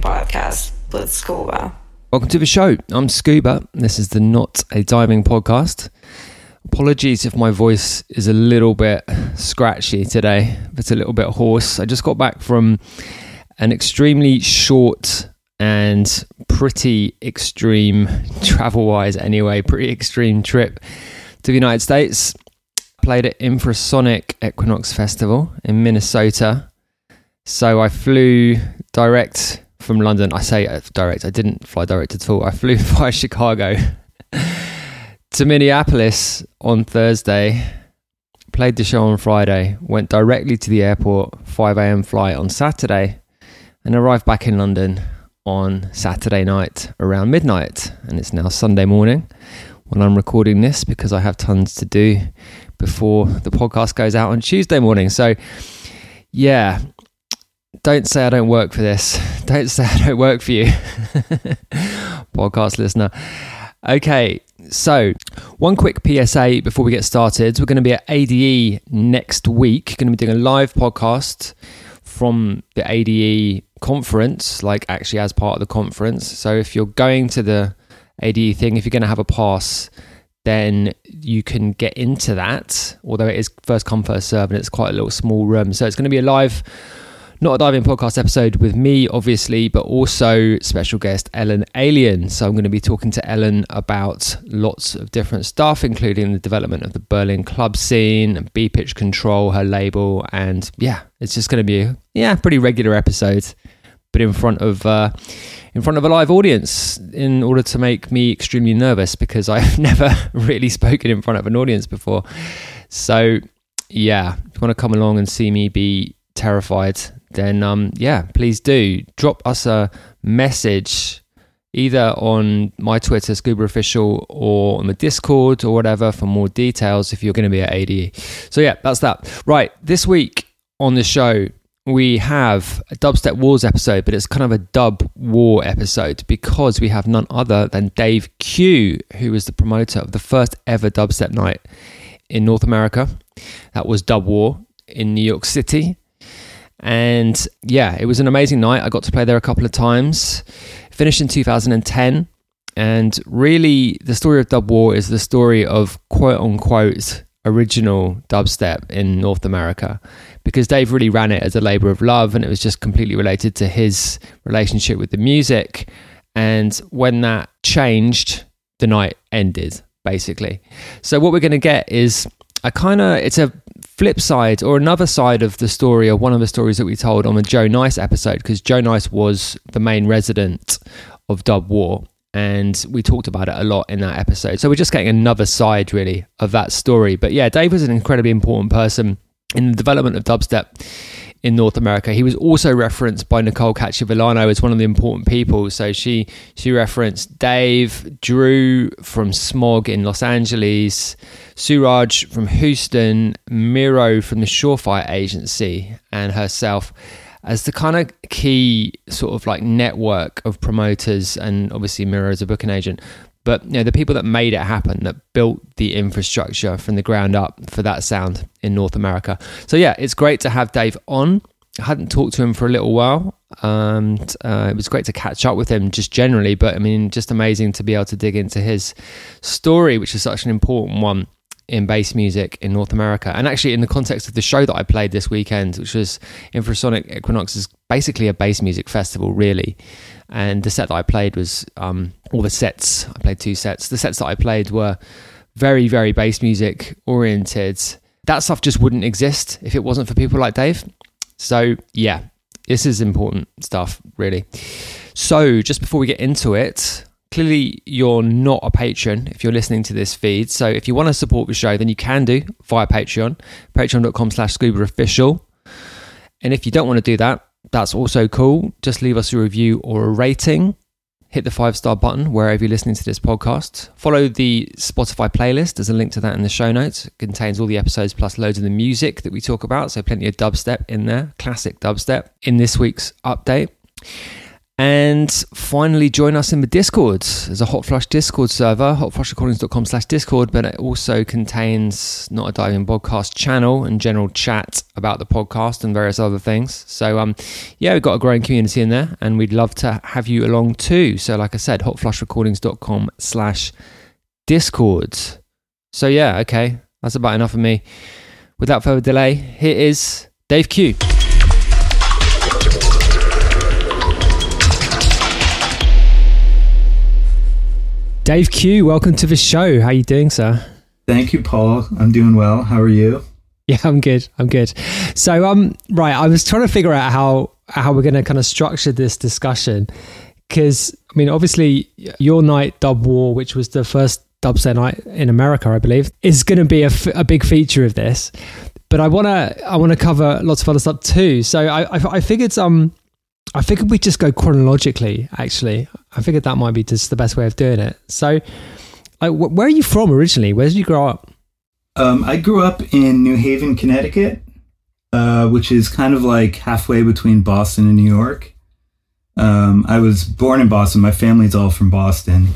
Podcast with Scuba. Welcome to the show. I'm Scuba. This is the Not a Diving podcast. Apologies if my voice is a little bit scratchy today, it's a little bit hoarse. I just got back from an extremely short and pretty extreme, travel wise anyway, pretty extreme trip to the United States. Played at Infrasonic Equinox Festival in Minnesota. So I flew direct from London. I say direct, I didn't fly direct at all. I flew via Chicago to Minneapolis on Thursday, played the show on Friday, went directly to the airport, 5 a.m. flight on Saturday, and arrived back in London on Saturday night around midnight. And it's now Sunday morning when I'm recording this because I have tons to do before the podcast goes out on Tuesday morning. So, yeah, don't say I don't work for this. Don't say I don't work for you, podcast listener. Okay, so one quick PSA before we get started. We're going to be at ADE next week. Going to be doing a live podcast from the ADE conference, like actually as part of the conference. So if you're going to the ADE thing, if you're going to have a pass, then you can get into that. Although it is first come first serve, and it's quite a little small room, so it's going to be a live not a diving podcast episode with me, obviously, but also special guest Ellen Allien. So I'm going to be talking to Ellen about lots of different stuff, including the development of the Berlin club scene, BPitch Control, her label, and yeah, it's just going to be yeah pretty regular episode, but in front of. Uh, in front of a live audience in order to make me extremely nervous because I've never really spoken in front of an audience before. So, yeah, if you want to come along and see me be terrified, then um, yeah, please do drop us a message either on my Twitter, Scuba Official, or on the Discord or whatever for more details if you're going to be at ADE. So yeah, that's that. Right, this week on the show, we have a Dubstep Wars episode, but it's kind of a dub war episode because we have none other than Dave Q, who is the promoter of the first ever dubstep night in North America. That was Dub War in New York City. And yeah, it was an amazing night. I got to play there a couple of times. Finished in 2010. And really, the story of Dub War is the story of quote unquote original dubstep in North America because Dave really ran it as a labor of love and it was just completely related to his relationship with the music. And when that changed, the night ended basically. So, what we're going to get is a kind of it's a flip side or another side of the story or one of the stories that we told on the Joe Nice episode because Joe Nice was the main resident of Dub War and we talked about it a lot in that episode. So we're just getting another side really of that story. But yeah, Dave was an incredibly important person in the development of dubstep in North America. He was also referenced by Nicole Cacciavillano as one of the important people. So she she referenced Dave, Drew from Smog in Los Angeles, Suraj from Houston, Miro from the Surefire Agency, and herself as the kind of key sort of like network of promoters and obviously Miro as a booking agent. But you know, the people that made it happen, that built the infrastructure from the ground up for that sound in North America. So yeah, it's great to have Dave on. I hadn't talked to him for a little while. And uh, it was great to catch up with him just generally, but I mean, just amazing to be able to dig into his story, which is such an important one in bass music in North America. And actually, in the context of the show that I played this weekend, which was Infrasonic Equinox, is basically a bass music festival, really. And the set that I played was um, all the sets. I played two sets. The sets that I played were very, very bass music oriented. That stuff just wouldn't exist if it wasn't for people like Dave. So, yeah, this is important stuff, really. So, just before we get into it, clearly you're not a patron if you're listening to this feed. So, if you want to support the show, then you can do via Patreon, patreon.com slash scuba official. And if you don't want to do that, that's also cool. Just leave us a review or a rating. Hit the five star button wherever you're listening to this podcast. Follow the Spotify playlist. There's a link to that in the show notes. It contains all the episodes plus loads of the music that we talk about. So, plenty of dubstep in there, classic dubstep in this week's update. And finally, join us in the Discord. There's a Hotflush Discord server, hotflushrecordings.com slash Discord, but it also contains not a diving podcast channel and general chat about the podcast and various other things. So, um, yeah, we've got a growing community in there and we'd love to have you along too. So, like I said, hotflushrecordings.com slash Discord. So, yeah, okay, that's about enough of me. Without further delay, here is Dave Q. Dave Q, welcome to the show. How are you doing, sir? Thank you, Paul. I'm doing well. How are you? Yeah, I'm good. I'm good. So, um, right, I was trying to figure out how how we're going to kind of structure this discussion because I mean, obviously, your night dub war, which was the first dubstep night in America, I believe, is going to be a, f- a big feature of this. But I want to I want to cover lots of other stuff too. So I I, I figured um I figured we'd just go chronologically. Actually, I figured that might be just the best way of doing it. So, like, wh- where are you from originally? Where did you grow up? Um, I grew up in New Haven, Connecticut, uh, which is kind of like halfway between Boston and New York. Um, I was born in Boston. My family's all from Boston,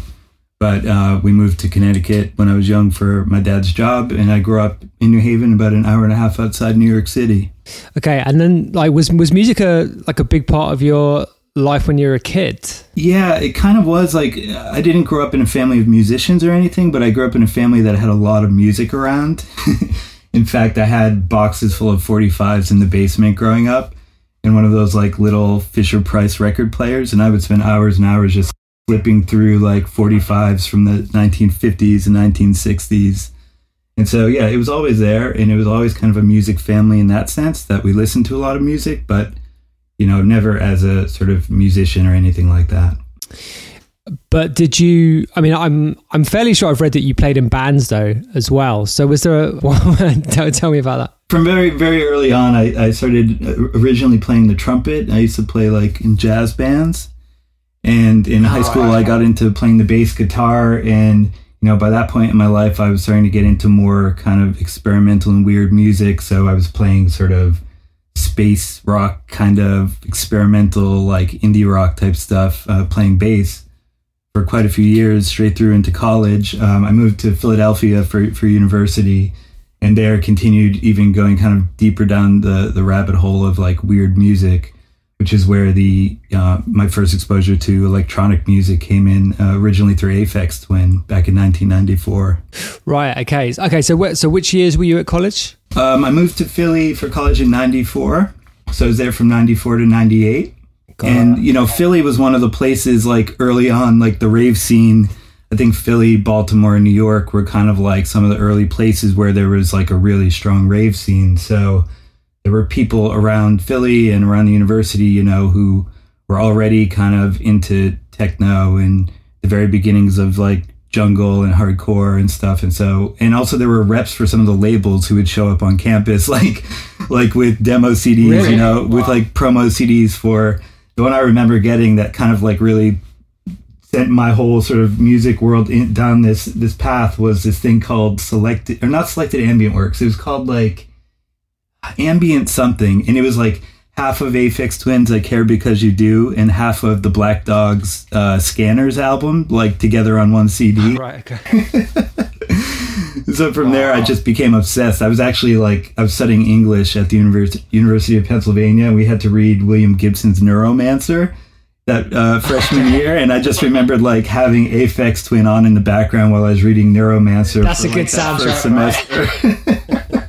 but uh, we moved to Connecticut when I was young for my dad's job, and I grew up in New Haven, about an hour and a half outside New York City. Okay, and then like was was music a like a big part of your life when you were a kid? Yeah, it kind of was like I didn't grow up in a family of musicians or anything, but I grew up in a family that had a lot of music around. in fact, I had boxes full of 45s in the basement growing up and one of those like little Fisher Price record players and I would spend hours and hours just flipping through like 45s from the 1950s and 1960s. And so yeah, it was always there and it was always kind of a music family in that sense that we listened to a lot of music, but you know, never as a sort of musician or anything like that. But did you? I mean, I'm I'm fairly sure I've read that you played in bands though as well. So was there a? tell, tell me about that. From very very early on, I, I started uh, originally playing the trumpet. I used to play like in jazz bands, and in high school, I got into playing the bass guitar. And you know, by that point in my life, I was starting to get into more kind of experimental and weird music. So I was playing sort of space rock kind of experimental like indie rock type stuff uh, playing bass for quite a few years straight through into college um, i moved to philadelphia for, for university and there continued even going kind of deeper down the, the rabbit hole of like weird music which is where the uh, my first exposure to electronic music came in uh, originally through Aphex Twin back in 1994. Right. Okay. Okay. So, wh- so which years were you at college? Um, I moved to Philly for college in '94, so I was there from '94 to '98. And you know, Philly was one of the places like early on, like the rave scene. I think Philly, Baltimore, and New York were kind of like some of the early places where there was like a really strong rave scene. So there were people around Philly and around the university, you know, who were already kind of into techno and the very beginnings of like jungle and hardcore and stuff. And so, and also there were reps for some of the labels who would show up on campus, like, like with demo CDs, Really? you know, with like promo CDs for the one I remember getting that kind of like really sent my whole sort of music world in, down this this path was this thing called selected or not selected ambient works. It was called like ambient something, and it was like half of Aphex Twins "I Care Because You Do" and half of the Black Dogs uh, Spanners album, like together on one CD. Right. Okay. So from there, I just became obsessed. I was actually like I was studying English at the Univers- University of Pennsylvania. and We had to read William Gibson's Neuromancer that uh, freshman year, and I just remembered like having Aphex Twin on in the background while I was reading Neuromancer. That's for, a good like, soundtrack, first semester.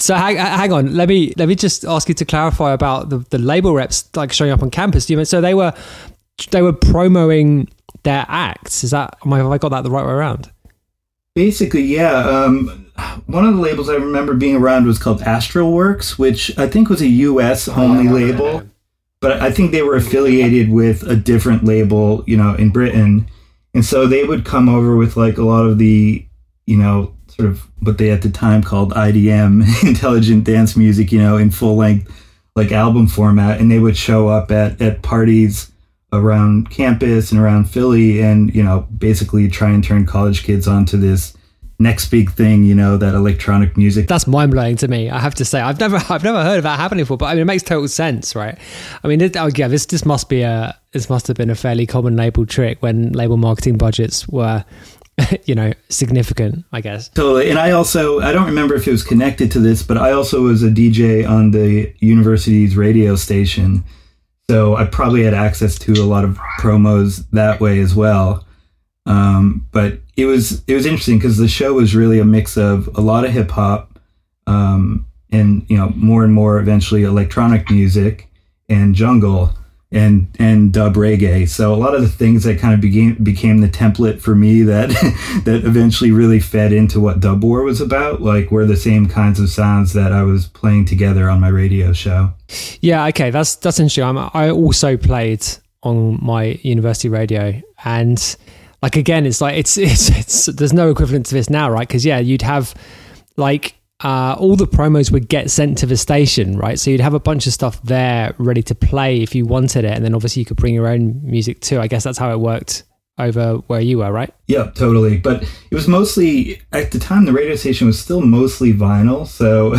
So hang, hang on, let me let me just ask you to clarify about the, the label reps like showing up on campus. Do you mean so they were they were promoting their acts? Is that am I- have I got that the right way around? Basically, yeah. Um, one of the labels I remember being around was called Astralwerks, which I think was a U.S. only label. But I think they were affiliated with a different label, you know, in Britain. And so they would come over with like a lot of the, you know, sort of what they at the time called IDM, intelligent dance music, you know, in full length, like album format. And they would show up at, at parties around campus and around Philly and, you know, basically try and turn college kids onto this next big thing, you know, that electronic music. That's mind blowing to me. I have to say, I've never I've never heard of that happening before. But I mean, it makes total sense, right? I mean, it, oh, yeah, this this must be a this must have been a fairly common label trick when label marketing budgets were, you know, significant. I guess. Totally. And I also, I don't remember if it was connected to this, but I also was a DJ on the university's radio station. So I probably had access to a lot of promos that way as well. Um, but it was it was interesting because the show was really a mix of a lot of hip hop um, and you know more and more eventually electronic music and jungle and and dub reggae. So a lot of the things that kind of became became the template for me that that eventually really fed into what Dub War was about. Like were the same kinds of sounds that I was playing together on my radio show. Yeah, okay, that's that's interesting. I'm, I also played on my university radio, and like again, it's like it's it's, it's there's no equivalent to this now, right? Because yeah, you'd have like uh, all the promos would get sent to the station, right? So you'd have a bunch of stuff there ready to play if you wanted it, and then obviously you could bring your own music too. I guess that's how it worked over where you were, right? Yep, totally. But it was mostly at the time the radio station was still mostly vinyl, so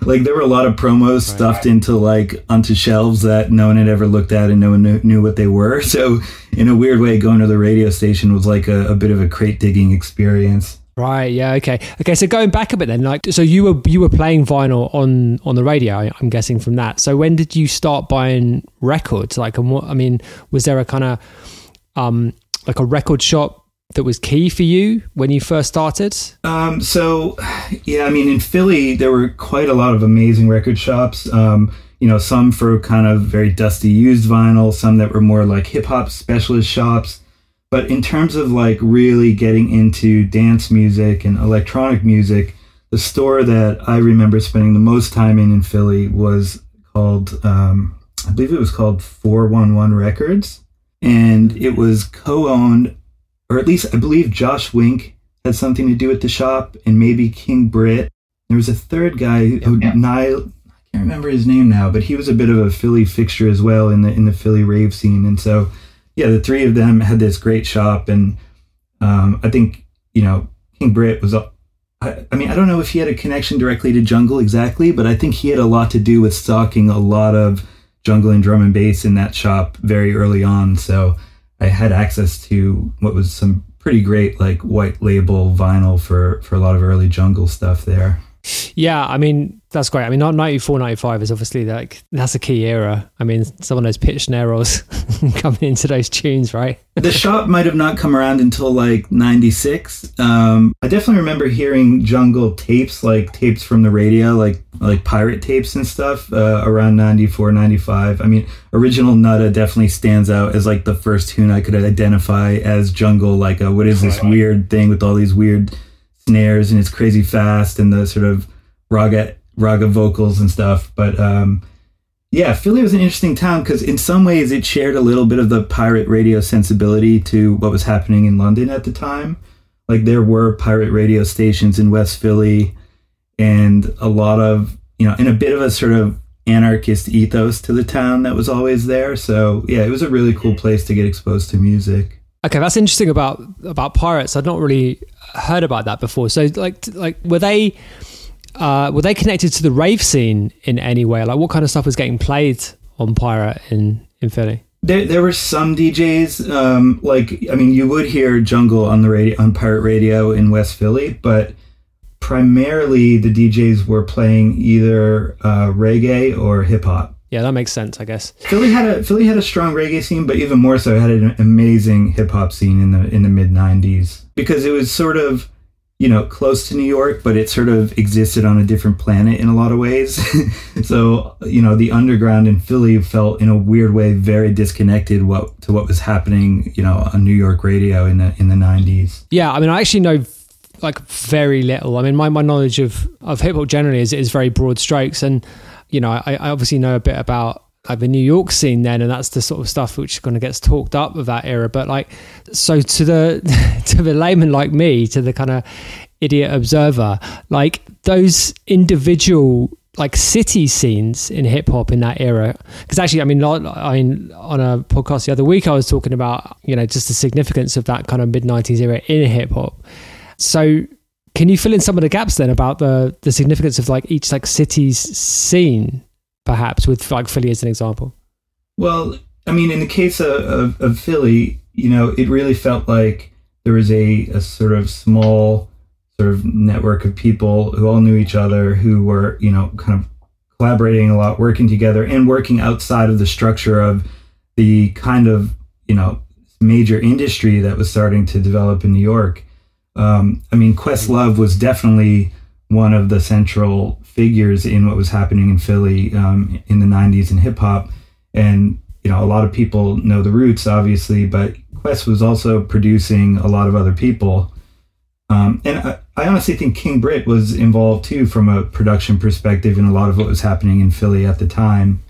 like there were a lot of promos stuffed into like onto shelves that no one had ever looked at and no one knew, knew what they were. So in a weird way, going to the radio station was like a, a bit of a crate digging experience. Right. Yeah. Okay. Okay. So going back a bit then, like, so you were you were playing vinyl on on the radio. I'm guessing from that. So when did you start buying records? Like, and what? I mean, was there a kind of um like a record shop that was key for you when you first started? Um, so, yeah, I mean, in Philly, there were quite a lot of amazing record shops. Um, you know, some for kind of very dusty used vinyl, some that were more like hip hop specialist shops. But in terms of like really getting into dance music and electronic music, the store that I remember spending the most time in in Philly was called, um, I believe it was called 411 Records. And it was co owned, or at least I believe Josh Wink had something to do with the shop, and maybe King Britt. There was a third guy who Niall. I can't remember his name now, but he was a bit of a Philly fixture as well in the in the Philly rave scene. And so, yeah, the three of them had this great shop, and um, I think you know King Britt was. I mean, I don't know if he had a connection directly to Jungle exactly, but I think he had a lot to do with stocking a lot of jungle and drum and bass in that shop very early on. So I had access to what was some pretty great like white label vinyl for for a lot of early jungle stuff there. Yeah, I mean that's great. I mean, not 94, 95 is obviously like that's a key era. I mean, some of those pitch snare rolls coming into those tunes, right? the shop might have not come around until like 96 um, i definitely remember hearing jungle tapes like tapes from the radio like like pirate tapes and stuff uh, around 94 95 i mean original nuttah definitely stands out as like the first tune i could identify as jungle like a, what is this weird thing with all these weird snares and it's crazy fast and the sort of raga raga vocals and stuff but um yeah, Philly was an interesting town because in some ways it shared a little bit of the pirate radio sensibility to what was happening in London at the time. Like there were pirate radio stations in West Philly and a lot of, you know, and a bit of a sort of anarchist ethos to the town that was always there. So yeah, it was a really cool place to get exposed to music. Okay, that's interesting about about pirates. I'd not really heard about that before. So like like were they uh, were they connected to the rave scene in any way? Like what kind of stuff was getting played on Pirate in in Philly? There, there were some DJs, um, like I mean, you would hear Jungle on the radio on pirate radio in West Philly, but primarily the DJs were playing either uh, reggae or hip hop. Yeah, that makes sense, I guess. Philly had a Philly had a strong reggae scene, but even more so, it had an amazing hip hop scene in the in the mid '90s because it was sort of you know close to New York, but it sort of existed on a different planet in a lot of ways. so you know, the underground in Philly felt in a weird way very disconnected what to what was happening you know on New York radio in the in the '90s. Yeah, I mean, I actually know like very little. I mean, my, my knowledge of, of hip hop generally is, is very broad strokes. And, you know, I, I obviously know a bit about like the New York scene then, and that's the sort of stuff which kind of gets talked up of that era. But like, so to the, to the layman like me, to the kind of idiot observer, like those individual like city scenes in hip hop in that era. Because actually, I mean, I mean, on a podcast the other week, I was talking about you know just the significance of that kind of mid '90s era in hip hop. So can you fill in some of the gaps then about the the significance of like each like city's scene, perhaps with like Philly as an example? Well, I mean, in the case of, of, of Philly, you know, it really felt like there was a, a sort of small sort of network of people who all knew each other, who were, you know, kind of collaborating a lot, working together, and working outside of the structure of the kind of, you know, major industry that was starting to develop in New York. Um, I mean, Questlove was definitely one of the central figures in what was happening in Philly um, in the 90s in hip hop. And, you know, a lot of people know the roots, obviously, but Quest was also producing a lot of other people. Um, and I, I, honestly think King Britt was involved too from a production perspective in a lot of what was happening in Philly at the time.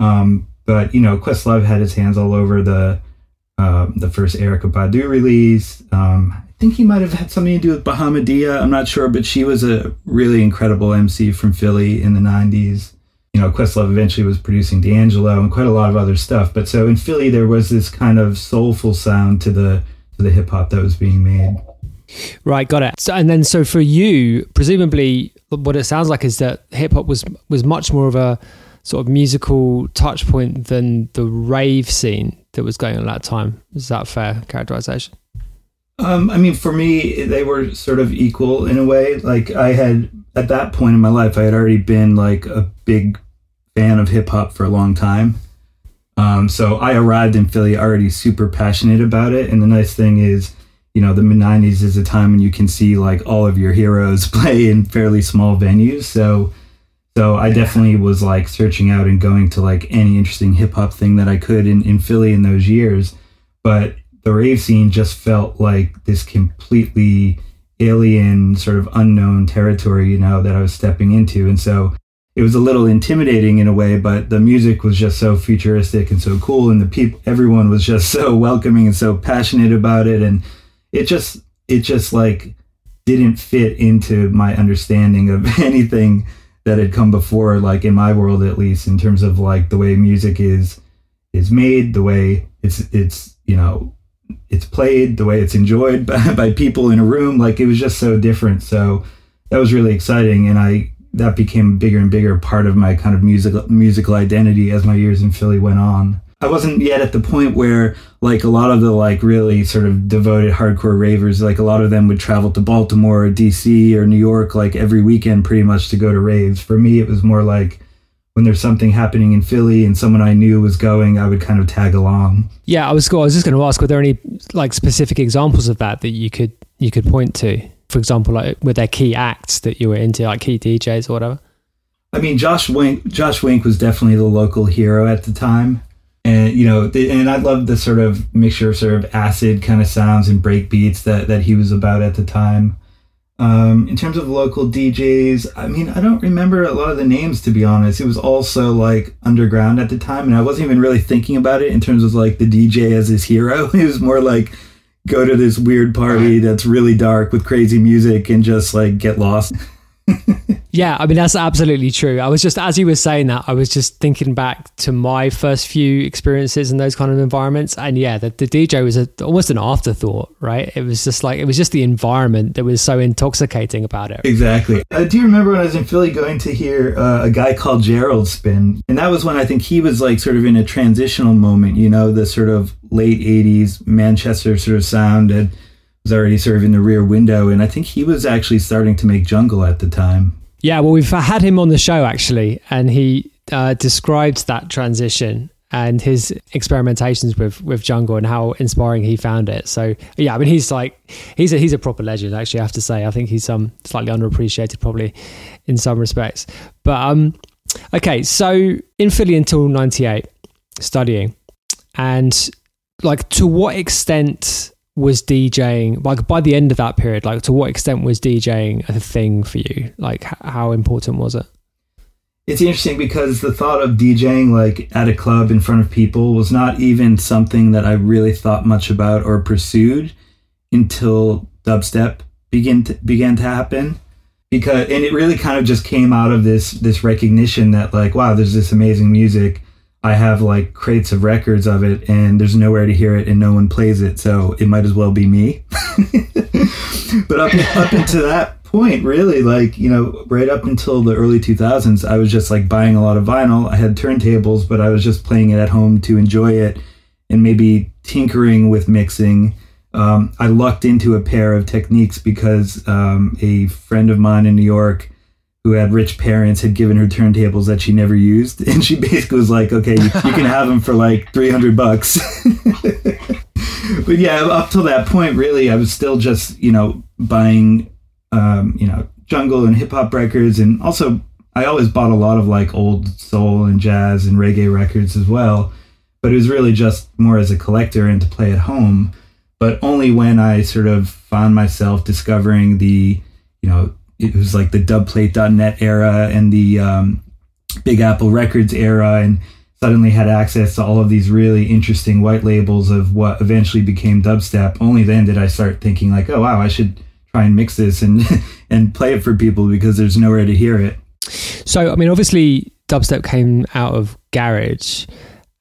Um, but, you know, Questlove had his hands all over the uh, the first Erykah Badu release. Um, think he might have had something to do with Bahamadia. I'm not sure, but she was a really incredible MC from Philly in the 90s. You know, Questlove eventually was producing D'Angelo and quite a lot of other stuff. But so in Philly, there was this kind of soulful sound to the to the hip hop that was being made. Right, got it. So, and then, so for you, presumably, what it sounds like is that hip hop was was much more of a sort of musical touch point than the rave scene that was going on at that time. Is that fair characterization? Um, I mean, for me, they were sort of equal in a way. Like I had at that point in my life, I had already been like a big fan of hip hop for a long time. Um, so I arrived in Philly already super passionate about it. And the nice thing is, you know, the mid '90s is a time when you can see like all of your heroes play in fairly small venues. So, so I definitely was like searching out and going to like any interesting hip hop thing that I could in in Philly in those years. But the rave scene just felt like this completely alien sort of unknown territory, you know, that I was stepping into. And so it was a little intimidating in a way, but the music was just so futuristic and so cool. And the people, everyone was just so welcoming and so passionate about it. And it just, it just like didn't fit into my understanding of anything that had come before, like in my world, at least in terms of like the way music is, is made, the way it's, it's, you know, it's played, the way it's enjoyed by, by people in a room. Like it was just so different. So that was really exciting, and I that became a bigger and bigger part of my kind of musical musical identity as my years in Philly went on. I wasn't yet at the point where like a lot of the like really sort of devoted hardcore ravers, like a lot of them would travel to Baltimore or DC or New York like every weekend pretty much to go to raves. For me it was more like when there's something happening in Philly and someone I knew was going, I would kind of tag along. Yeah, I was I was just going to ask, were there any like specific examples of that that you could you could point to? For example, like were there key acts that you were into, like key DJs or whatever? I mean, Josh Wink, Josh Wink was definitely the local hero at the time, and you know, and I loved the sort of mixture of sort of acid kind of sounds and break beats that that he was about at the time. Um, in terms of local DJs, I mean, I don't remember a lot of the names to be honest. It was also like underground at the time, and I wasn't even really thinking about it in terms of like the DJ as his hero. It was more like go to this weird party that's really dark with crazy music and just like get lost. yeah, I mean that's absolutely true. I was just as you were saying that, I was just thinking back to my first few experiences in those kind of environments, and yeah, the, the DJ was a, almost an afterthought, right? It was just like it was just the environment that was so intoxicating about it. Exactly. I do remember when I was in Philly going to hear uh, a guy called Gerald spin, and that was when I think he was like sort of in a transitional moment. You know, the sort of late '80s Manchester sort of sound and was already sort of in the rear window, and I think he was actually starting to make jungle at the time. Yeah, well, we've had him on the show actually, and he uh, described that transition and his experimentations with with jungle and how inspiring he found it. So yeah, I mean he's like he's a he's a proper legend actually. I have to say, I think he's um slightly underappreciated probably in some respects. But um okay, so in Philly until '98, studying, and like to what extent was DJing like by the end of that period like to what extent was DJing a thing for you? Like how important was it? It's interesting because the thought of DJing like at a club in front of people was not even something that I really thought much about or pursued until dubstep began to, began to happen. Because and it really kind of just came out of this this recognition that like wow there's this amazing music I have like crates of records of it and there's nowhere to hear it and no one plays it, so it might as well be me. but up up until that point, really, like, you know, right up until the early 2000s, I was just like buying a lot of vinyl. I had turntables, but I was just playing it at home to enjoy it and maybe tinkering with mixing. Um, I lucked into a pair of Technics because um, a friend of mine in New York who had rich parents had given her turntables that she never used. And she basically was like okay you, you can have them for like 300 bucks. But yeah up till that point really i was still just you know buying um, you know jungle and hip-hop records. And also i always bought a lot of like old soul and jazz and reggae records as well. But it was really just more as a collector and to play at home. But only when i sort of found myself discovering the you know it was like the dubplate.net era and the um, Big Apple Records era, and suddenly had access to all of these really interesting white labels of what eventually became dubstep. Only then did I start thinking like, oh wow, I should try and mix this and and play it for people because there's nowhere to hear it. So I mean, obviously, dubstep came out of garage.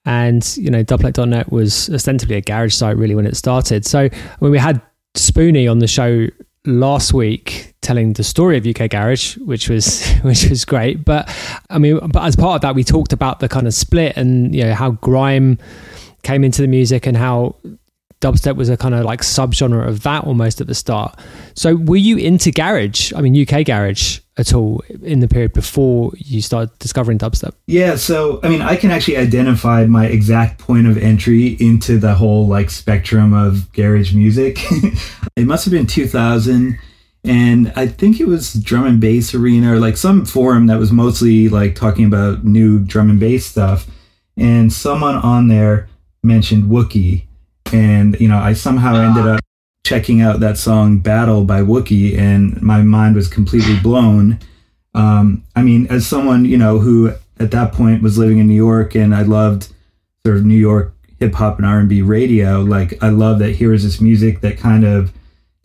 And you know, dubplate.net was ostensibly a garage site really when it started. So when we had Spoonie on the show last week telling the story of UK Garage, which was which was great. But I mean, but as part of that, we talked about the kind of split and you know how grime came into the music and how dubstep was a kind of like subgenre of that almost at the start. So were you into garage? I mean, UK garage at all in the period before you started discovering dubstep? Yeah, so I mean, I can actually identify my exact point of entry into the whole like spectrum of garage music. it must have been 2000 and I think it was Drum and Bass Arena or like some forum that was mostly like talking about new drum and bass stuff. And someone on there mentioned Wookie, and you know I somehow ended up checking out that song "Battle" by Wookie, and my mind was completely blown. Um, I mean, as someone you know who at that point was living in New York, and I loved sort of New York hip hop and R and B radio. Like I love that here is this music that kind of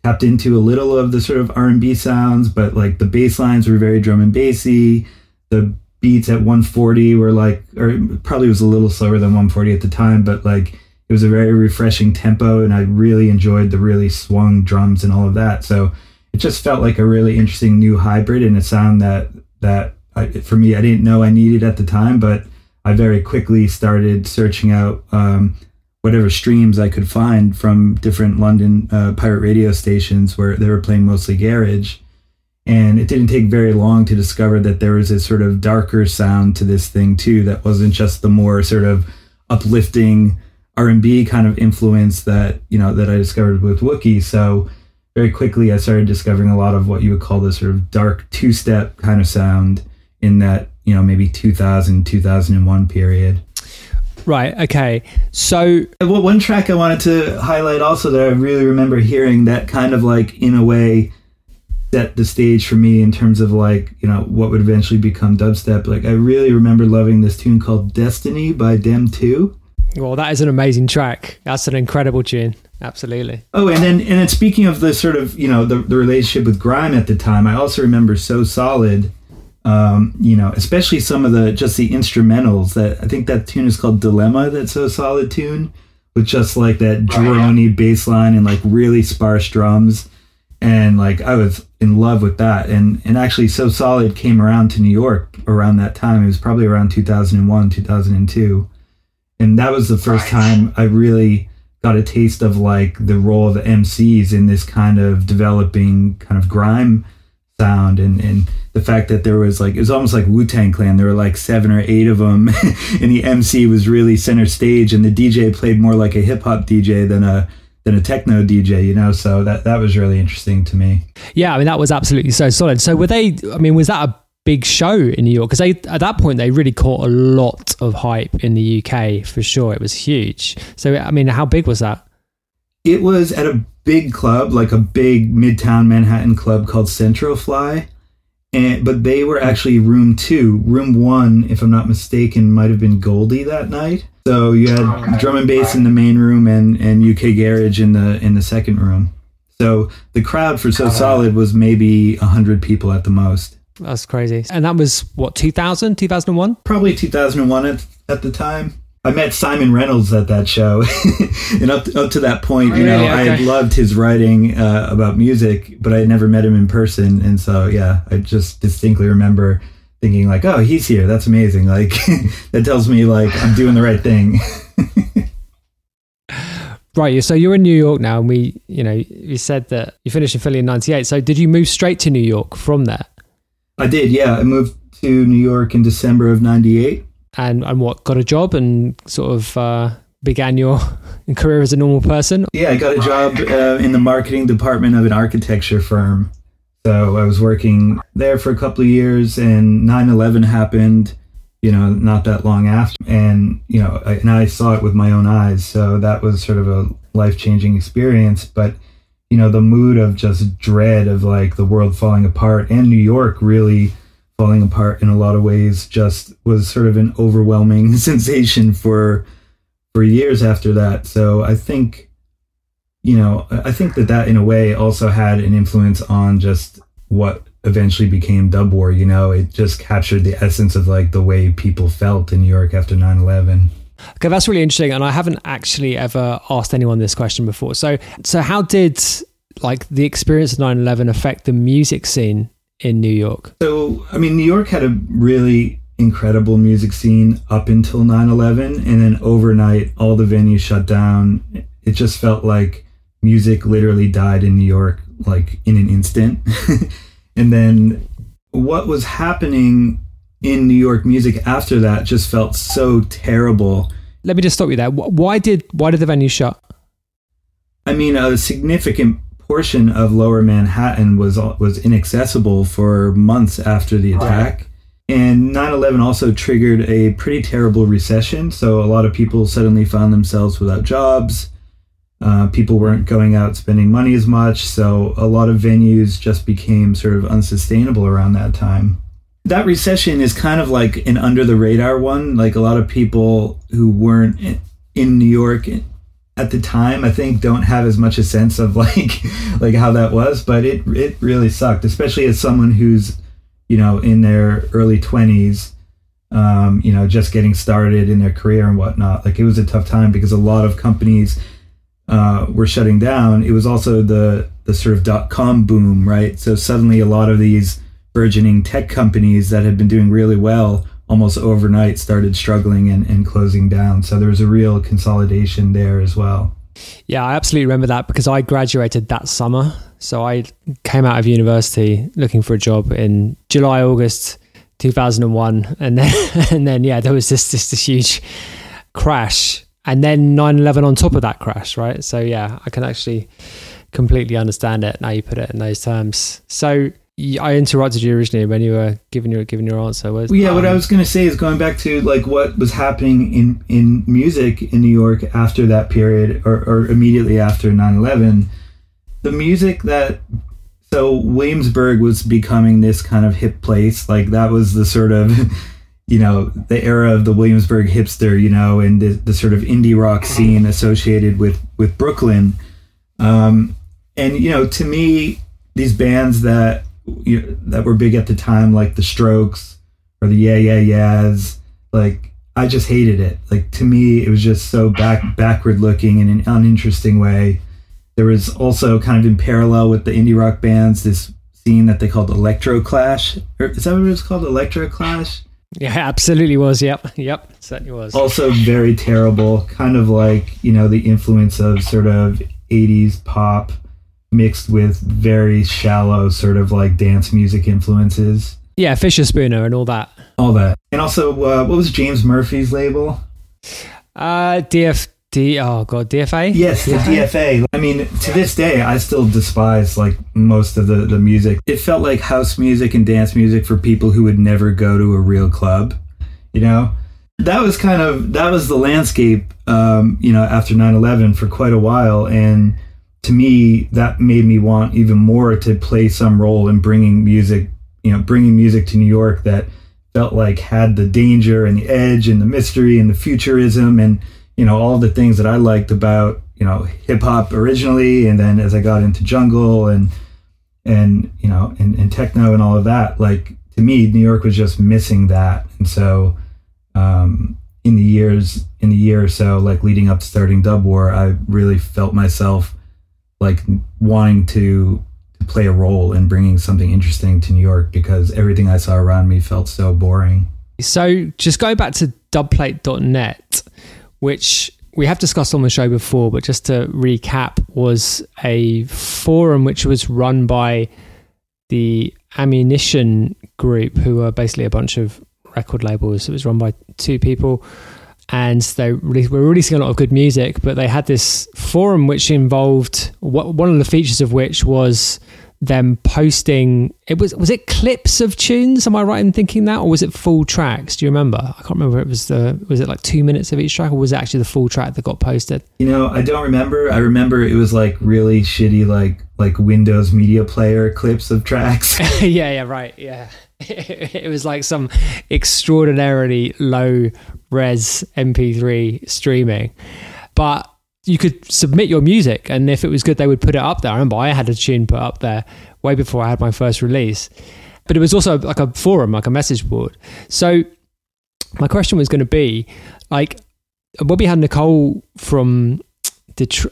tapped into a little of the sort of R&B sounds, but like the bass lines were very drum and bassy. The beats at 140 were like, or probably was a little slower than 140 at the time, but like it was a very refreshing tempo, and I really enjoyed the really swung drums and all of that. So it just felt like a really interesting new hybrid and a sound that that I, for me I didn't know I needed at the time, but I very quickly started searching out um, whatever streams I could find from different London uh, pirate radio stations where they were playing mostly garage. And it didn't take very long to discover that there was a sort of darker sound to this thing too, that wasn't just the more sort of uplifting R&B kind of influence that you know that I discovered with Wookie. So very quickly, I started discovering a lot of what you would call the sort of dark two-step kind of sound in that you know maybe 2000 2001 period. Right. Okay. So, uh, well, one track I wanted to highlight also that I really remember hearing that kind of like, in a way, set the stage for me in terms of like you know what would eventually become dubstep. Like I really remember loving this tune called Destiny by Dem Two. Well, that is an amazing track. That's an incredible tune. Absolutely. Oh, and then and then speaking of the sort of you know the, the relationship with grime at the time, I also remember so solid. Um, you know, especially some of the just the instrumentals. That I think that tune is called Dilemma. That's so solid tune with just like that drony bass line and like really sparse drums. And like I was in love with that. And and actually So Solid came around to New York around that time. It was probably around 2001, 2002. And that was the first time I really got a taste of like the role of the MCs in this kind of developing kind of grime sound and and the fact that there was like it was almost like Wu Tang Clan. There were like seven or eight of them, and the MC was really center stage, and the DJ played more like a hip hop DJ than a than a techno DJ. You know, so that that was really interesting to me. Yeah, I mean that was absolutely so solid. So were they? I mean, was that a big show in New York? Because they at that point they really caught a lot of hype in the UK for sure. It was huge. So I mean, how big was that? It was at a big club, like a big midtown Manhattan club called Centro-Fly. And, but they were actually room two. Room one, if I'm not mistaken, might have been Goldie that night. So you had drum and bass in the main room and, and UK Garage in the in the second room. So the crowd for So Solid was maybe hundred people at the most. That's crazy. And that was what 2000, 2001? Probably 2001 at, at the time. I met Simon Reynolds at that show, and up to, up to that point, you know, Really? I had loved his writing uh, about music, but I had never met him in person, and so yeah, I just distinctly remember thinking like, "Oh, he's here. That's amazing!" Like that tells me like I'm doing the right thing. Right. So you're in New York now, and we, you know, you said that you finished in Philly in '98. So did you move straight to New York from there? I did, yeah. I moved to New York in December of '98. And and what got a job and sort of uh, began your career as a normal person? Yeah, I got a job uh, in the marketing department of an architecture firm. So I was working there for a couple of years, and 9/11 happened. You know, not that long after, and you know, I, and I saw it with my own eyes. So that was sort of a life changing experience. But you know, the mood of just dread of like the world falling apart, and New York really falling apart in a lot of ways, just was sort of an overwhelming sensation for for years after that. So I think you know, I think that that in a way also had an influence on just what eventually became Dub War. You know, it just captured the essence of like the way people felt in New York after 9 11. Okay, that's really interesting, and I haven't actually ever asked anyone this question before. So, so how did like the experience of 9/11 affect the music scene in New York? So, I mean, New York had a really incredible music scene up until 9 11, and then overnight, all the venues shut down. It just felt like music literally died in New York, like in an instant. and then what was happening in New York music after that just felt so terrible. Let me just stop you there. Why did why did the venue shut? I mean, a significant portion of Lower Manhattan was was inaccessible for months after the attack. And 9/11 also triggered a pretty terrible recession, so a lot of people suddenly found themselves without jobs. Uh, people weren't going out spending money as much, so a lot of venues just became sort of unsustainable around that time. That recession is kind of like an under the radar one. Like a lot of people who weren't in- in New York at the time, I think, don't have as much a sense of like like how that was. But it it really sucked, especially as someone who's you know in their early twenties, um, you know, just getting started in their career and whatnot. Like it was a tough time because a lot of companies uh, were shutting down. It was also the the sort of dot com boom, right? So suddenly a lot of these burgeoning tech companies that had been doing really well almost overnight started struggling and, and closing down. So there was a real consolidation there as well. Yeah, I absolutely remember that because I graduated that summer. So I came out of university looking for a job in July, August 2001. And then, and then yeah, there was this, this, this huge crash. And then 9 11 on top of that crash, right? So yeah, I can actually completely understand it now you put it in those terms. So I interrupted you originally when you were giving your, giving your answer. Was, Well, yeah, what I um, was going to say is going back to like what was happening in, in music in New York after that period or, or immediately after 9 11, the music that so Williamsburg was becoming this kind of hip place. Like that was the sort of, you know, the era of the Williamsburg hipster, you know, and the, the sort of indie rock scene associated with with Brooklyn. Um, and you know, to me, these bands that you that were big at the time, like the Strokes or the Yeah Yeah Yeahs, like I just hated it. Like to me, it was just so back backward looking in an uninteresting way. There was also kind of in parallel with the indie rock bands this scene that they called Electro Clash. Or is that what it was called? Electro Clash. Yeah, absolutely was. Yep, yep, certainly was. Also very terrible. Kind of like you know the influence of sort of '80s pop mixed with very shallow sort of like dance music influences. Yeah, Fischerspooner and all that. All that. And also, uh, what was James Murphy's label? Uh, DF, D, oh god, DFA. Yes, the DFA. I mean, to this day, I still despise like most of the the music. It felt like house music and dance music for people who would never go to a real club. You know, that was kind of that was the landscape. Um, you know, after 9-11 for quite a while, and to me, that made me want even more to play some role in bringing music. You know, bringing music to New York that felt like had the danger and the edge and the mystery and the futurism and you know all the things that I liked about you know hip hop originally, and then as I got into jungle and and you know and, and techno and all of that, like to me, New York was just missing that, and so um, in the years in the year or so, like leading up to starting Dub War, I really felt myself like wanting to play a role in bringing something interesting to New York because everything I saw around me felt so boring. So just go back to dubplate.net, which we have discussed on the show before, but just to recap, was a forum which was run by the Ammunition Group, who are basically a bunch of record labels. It was run by two people, and they were releasing a lot of good music. But they had this forum which involved one of the features of which was them posting it was was it clips of tunes? Am i right in thinking that? Or was it full tracks? Do you remember? I can't remember it was the was it like two minutes of each track or was it actually the full track that got posted? You know i don't remember. I remember it was like really shitty like like windows media player clips of tracks. Yeah yeah right yeah it was like some extraordinarily low res mp3 streaming. But you could submit your music and if it was good they would put it up there. I remember i had a tune put up there way before i had my first release. But it was also like a forum like a message board. So my question was going to be like when we had nicole from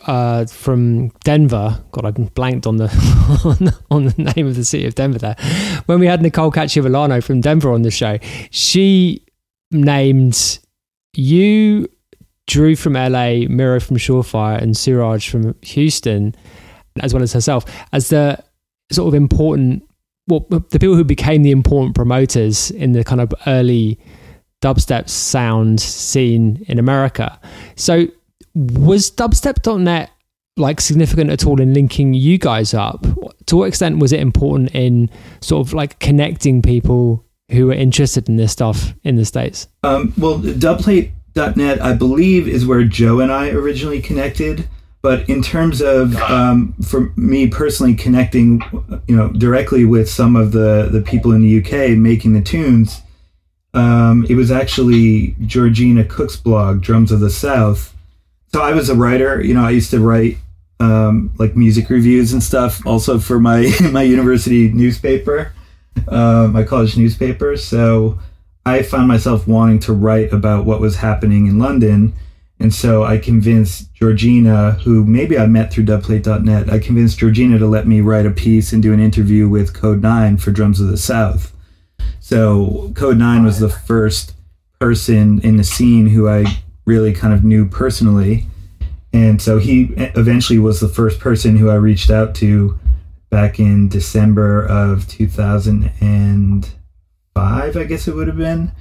uh, from Denver. God, I blanked on the, on on the name of the city of Denver. There, when we had Nicole Cacciavellano from Denver on the show, she named you Drew from LA, Miro from Surefire, and Suraj from Houston, as well as herself, as the sort of important, well, the people who became the important promoters in the kind of early dubstep sound scene in America. So, was dubstep.net like significant at all in linking you guys up? To what extent was it important in sort of like connecting people who are interested in this stuff in the States? Um, well, Dubplate .net, I believe, is where Joe and I originally connected. But in terms of um, for me personally connecting, you know, directly with some of the the people in the UK making the tunes, um, it was actually Georgina Cook's blog, Drums of the South. So I was a writer. You know, I used to write um, like music reviews and stuff, also for my my university newspaper, uh, my college newspaper. So I found myself wanting to write about what was happening in London. And so I convinced Georgina, who maybe I met through dubplate.net, I convinced Georgina to let me write a piece and do an interview with Kode9 for Drums of the South. So Kode9 was the first person in the scene who I really kind of knew personally. And so he eventually was the first person who I reached out to back in December of 2005, I guess it would have been,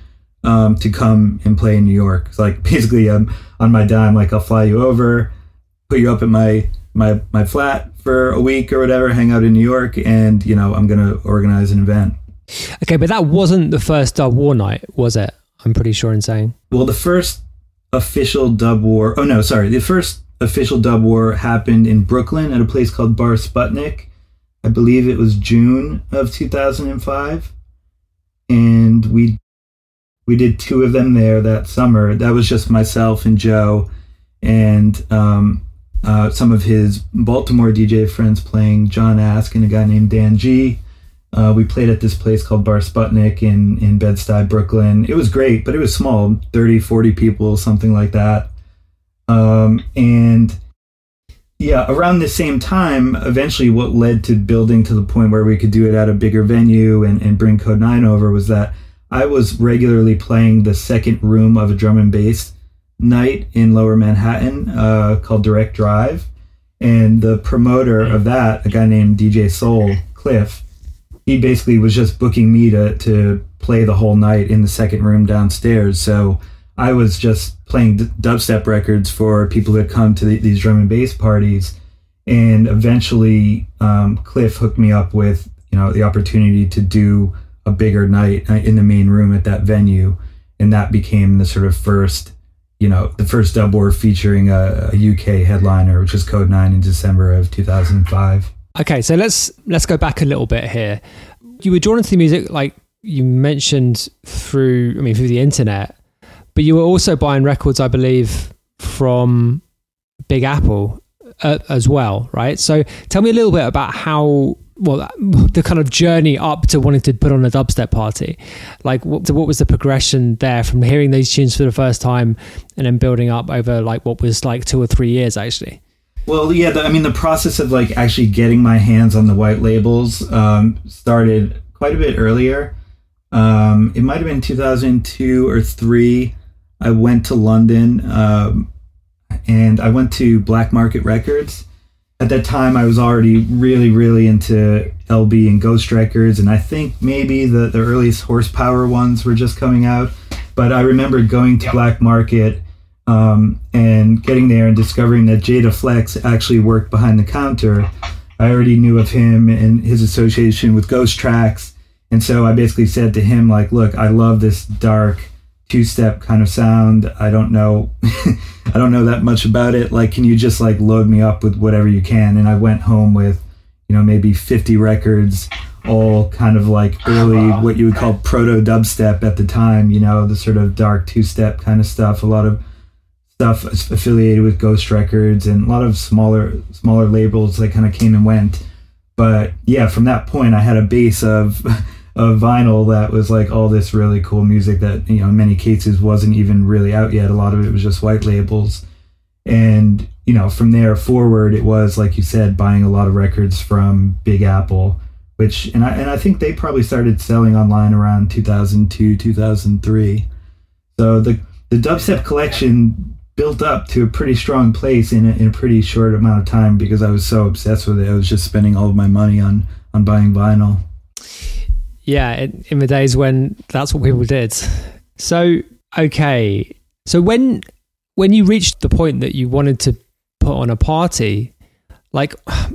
um, to come and play in New York. It's like basically, um, on my dime, like I'll fly you over, put you up at my my my flat for a week or whatever, hang out in New York, and you know I'm gonna organize an event. Okay, but that wasn't the first War night, was it? I'm pretty sure in saying. Well, the first official Dub War. Oh no, sorry. The first official Dub War happened in Brooklyn at a place called Bar Sputnik. I believe it was June of 2005, and we we did two of them there that summer. That was just myself and Joe, and um, uh, some of his Baltimore DJ friends playing John Ask and a guy named Dan G. Uh, we played at this place called Bar Sputnik in, in Bed-Stuy, Brooklyn. It was great, but it was small 30, 40 people, something like that. Um, and yeah, around the same time, eventually what led to building to the point where we could do it at a bigger venue and, and bring Kode9 over was that I was regularly playing the second room of a drum and bass night in lower Manhattan uh, called Direct Drive. And the promoter of that, a guy named DJ Soul, Cliff, he basically was just booking me to, to play the whole night in the second room downstairs. So I was just playing d- dubstep records for people that come to the, these drum and bass parties. And eventually, um, Cliff hooked me up with, you know, the opportunity to do a bigger night uh, in the main room at that venue. And that became the sort of first you know, the first dub war featuring a, a, UK headliner, which was Kode9 in December of 2005. Okay, so let's let's go back a little bit here. You were drawn into the music, like you mentioned, through I mean through the internet, but you were also buying records, I believe, from Big Apple uh, as well, right? So tell me a little bit about how well the kind of journey up to wanting to put on a dubstep party like what, what was the progression there from hearing these tunes for the first time and then building up over like what was like two or three years actually well yeah the, i mean the process of like actually getting my hands on the white labels um, started quite a bit earlier. Um, it might have been 2002 or 3 i went to london um, and i went to black market records. At that time I was already really, really into El-B and Ghost records, and I think maybe the, the earliest horsepower ones were just coming out. But I remember going to Black Market um, and getting there and discovering that Jay Da Flex actually worked behind the counter. I already knew of him and his association with Ghost Tracks. And so I basically said to him, like, look, I love this dark two step kind of sound. I don't know. I don't know that much about it. Like, can you just like load me up with whatever you can? And I went home with, you know, maybe 50 records, all kind of like early, what you would call proto dubstep at the time, you know, the sort of dark two step kind of stuff. A lot of stuff affiliated with Ghost Records and a lot of smaller, smaller labels that kind of came and went. But yeah, from that point, I had a base of, of vinyl that was like all this really cool music that you know in many cases wasn't even really out yet. A lot of it was just white labels. And you know from there forward it was like you said buying a lot of records from big apple which and i and i think they probably started selling online around 2002 2003 so the the dubstep collection built up to a pretty strong place in a, in a pretty short amount of time because i was so obsessed with it i was just spending all of my money on on buying vinyl yeah, in, in the days when that's what people did. So, okay. So when when you reached the point that you wanted to put on a party, like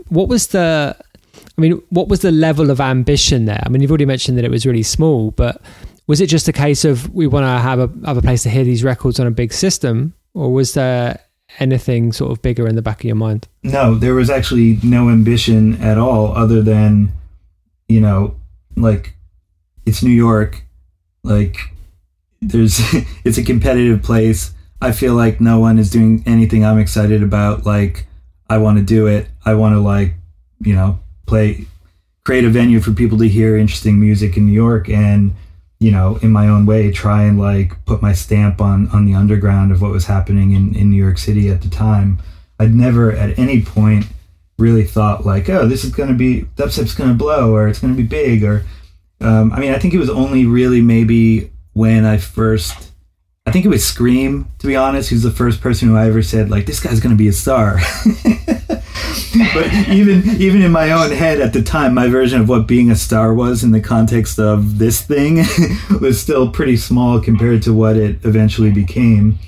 what was the I mean, what was the level of ambition there? I mean, you've already mentioned that it was really small, but was it just a case of we want to have a have a place to hear these records on a big system, or was there anything sort of bigger in the back of your mind? No, there was actually no ambition at all, other than you know, like it's New York. Like there's it's a competitive place. I feel like no one is doing anything I'm excited about. Like I want to do it. I want to like, you know, play create a venue for people to hear interesting music in New York and you know, in my own way, try and like put my stamp on on the underground of what was happening in, in New York City at the time. I'd never at any point really thought like, oh, this is going to be dubstep's going to blow or it's going to be big or um, I mean, I think it was only really maybe when I first, I think it was Skream, to be honest, who's the first person who I ever said, like, this guy's going to be a star. but even even in my own head at the time, my version of what being a star was in the context of this thing was still pretty small compared to what it eventually became.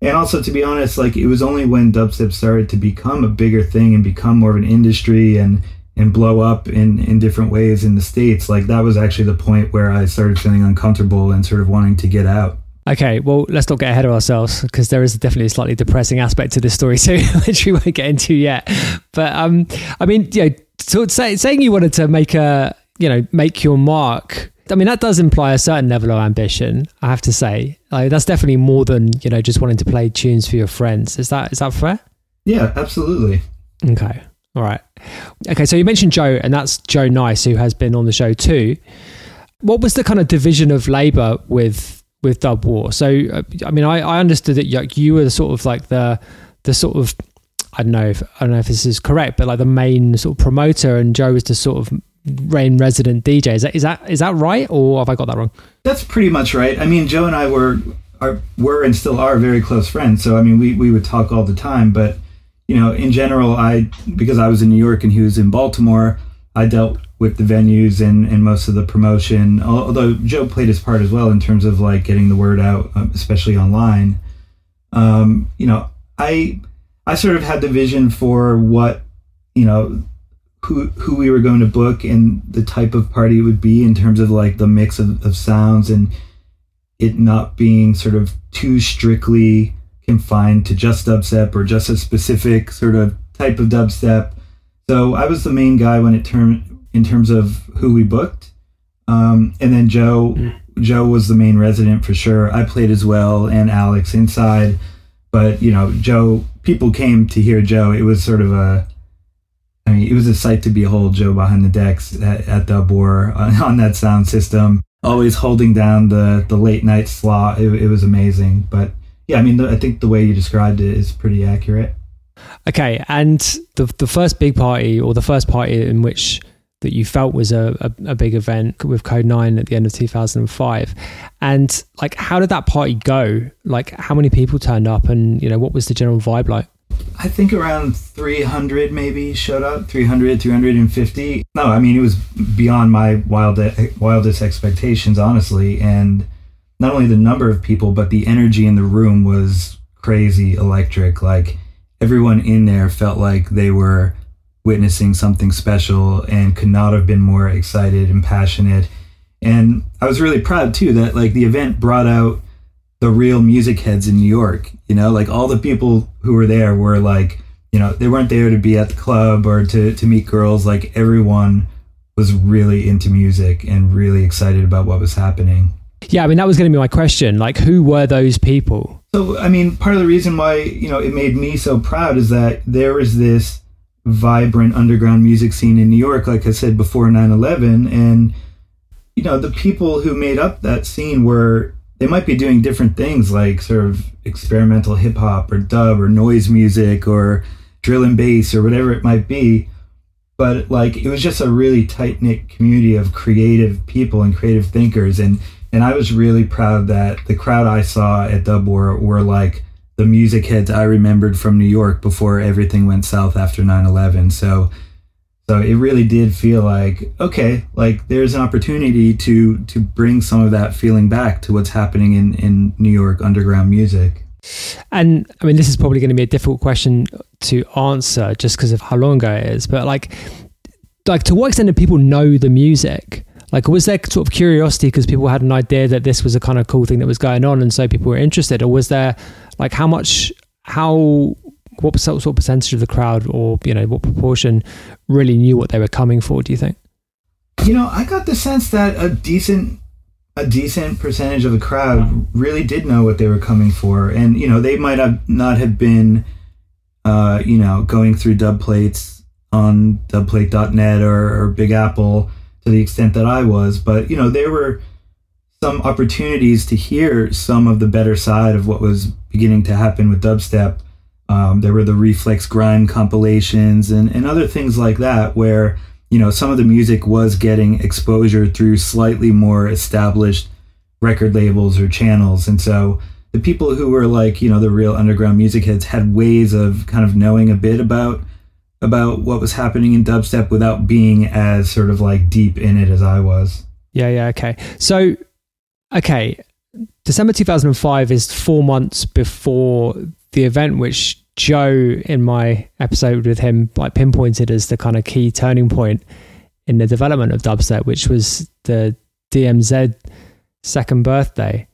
And also, to be honest, like it was only when dubstep started to become a bigger thing and become more of an industry and and blow up in in different ways in the states like that was actually the point where i started feeling uncomfortable and sort of wanting to get out okay well let's not get ahead of ourselves because there is definitely a slightly depressing aspect to this story too which we won't get into yet. But um i mean yeah so say, saying you wanted to make a you know make your mark i mean that does imply a certain level of ambition i have to say. Like that's definitely more than you know just wanting to play tunes for your friends. Is that is that fair? Yeah, absolutely. okay all right. Okay so you mentioned joe and that's joe nice who has been on the show too. What was the kind of division of labor with with dub war so uh, i mean i, I understood that like, you were the sort of like the the sort of I don't know if I don't know if this is correct, but like the main sort of promoter, and Joe was the sort of main resident DJ. Is that is that is that right, or have I got that wrong? That's pretty much right. I mean, Joe and I were are were and still are very close friends. So I mean, we we would talk all the time. But you know, in general, I because I was in New York and he was in Baltimore, I dealt with the venues and and most of the promotion. Although Joe played his part as well in terms of like getting the word out, um, especially online. Um, you know, I I sort of had the vision for what you know who who we were going to book and the type of party it would be in terms of like the mix of, of sounds and it not being sort of too strictly confined to just dubstep or just a specific sort of type of dubstep. So I was the main guy when it term in terms of who we booked, um, and then Joe Joe was the main resident for sure. I played as well and Alex inside, but you know Joe people came to hear Joe. It was sort of a I mean, it was a sight to behold, Joe behind the decks at, at Dub War on, on that sound system, always holding down the, the late night slot. It, it was amazing. But yeah, I mean, the, I think the way you described it is pretty accurate. Okay, and the the first big party or the first party in which that you felt was a, a, a big event with Kode9 at the end of two thousand and five, and like how did that party go? Like how many people turned up, and you know what was the general vibe like? I think around 300 maybe showed up, 300, 350. No, I mean, it was beyond my wild, eh, wildest expectations, honestly. And not only the number of people, but the energy in the room was crazy electric. Like everyone in there felt like they were witnessing something special and could not have been more excited and passionate. And I was really proud too that like the event brought out the real music heads in New York. You know, like all the people who were there were like, you know, they weren't there to be at the club or to, to meet girls. Like everyone was really into music and really excited about what was happening. Yeah, I mean that was going to be my question. Like, who were those people? So, I mean, part of the reason why you know it made me so proud is that there was this vibrant underground music scene in New York, like I said before 9/11, and you know the people who made up that scene were they might be doing different things like sort of experimental hip hop or dub or noise music or drill and bass or whatever it might be. But like it was just a really tight knit community of creative people and creative thinkers and and I was really proud that the crowd I saw at Dub War were like the music heads I remembered from New York before everything went south after 9/11. So so it really did feel like okay, like there's an opportunity to to bring some of that feeling back to what's happening in in New York underground music. And I mean, this is probably going to be a difficult question to answer just because of how long ago it is. But like, like to what extent do people know the music? Like, was there sort of curiosity because people had an idea that this was a kind of cool thing that was going on, and so people were interested, or was there like how much how what sort of percentage of the crowd or you know what proportion really knew what they were coming for do you think? You know i got the sense that a decent a decent percentage of the crowd really did know what they were coming for. And you know they might have not have been uh, you know going through dub plates on dubplate.net or, or big apple to the extent that i was but you know there were some opportunities to hear some of the better side of what was beginning to happen with dubstep. Um, there were the Rephlex Grime compilations and, and other things like that, where you know some of the music was getting exposure through slightly more established record labels or channels, and so the people who were like you know the real underground music heads had ways of kind of knowing a bit about about what was happening in dubstep without being as sort of like deep in it as I was. Yeah, yeah, okay. So, okay, December 2005 is four months before the event, which Joe in my episode with him like pinpointed as the kind of key turning point in the development of dubstep, which was the DMZ second birthday.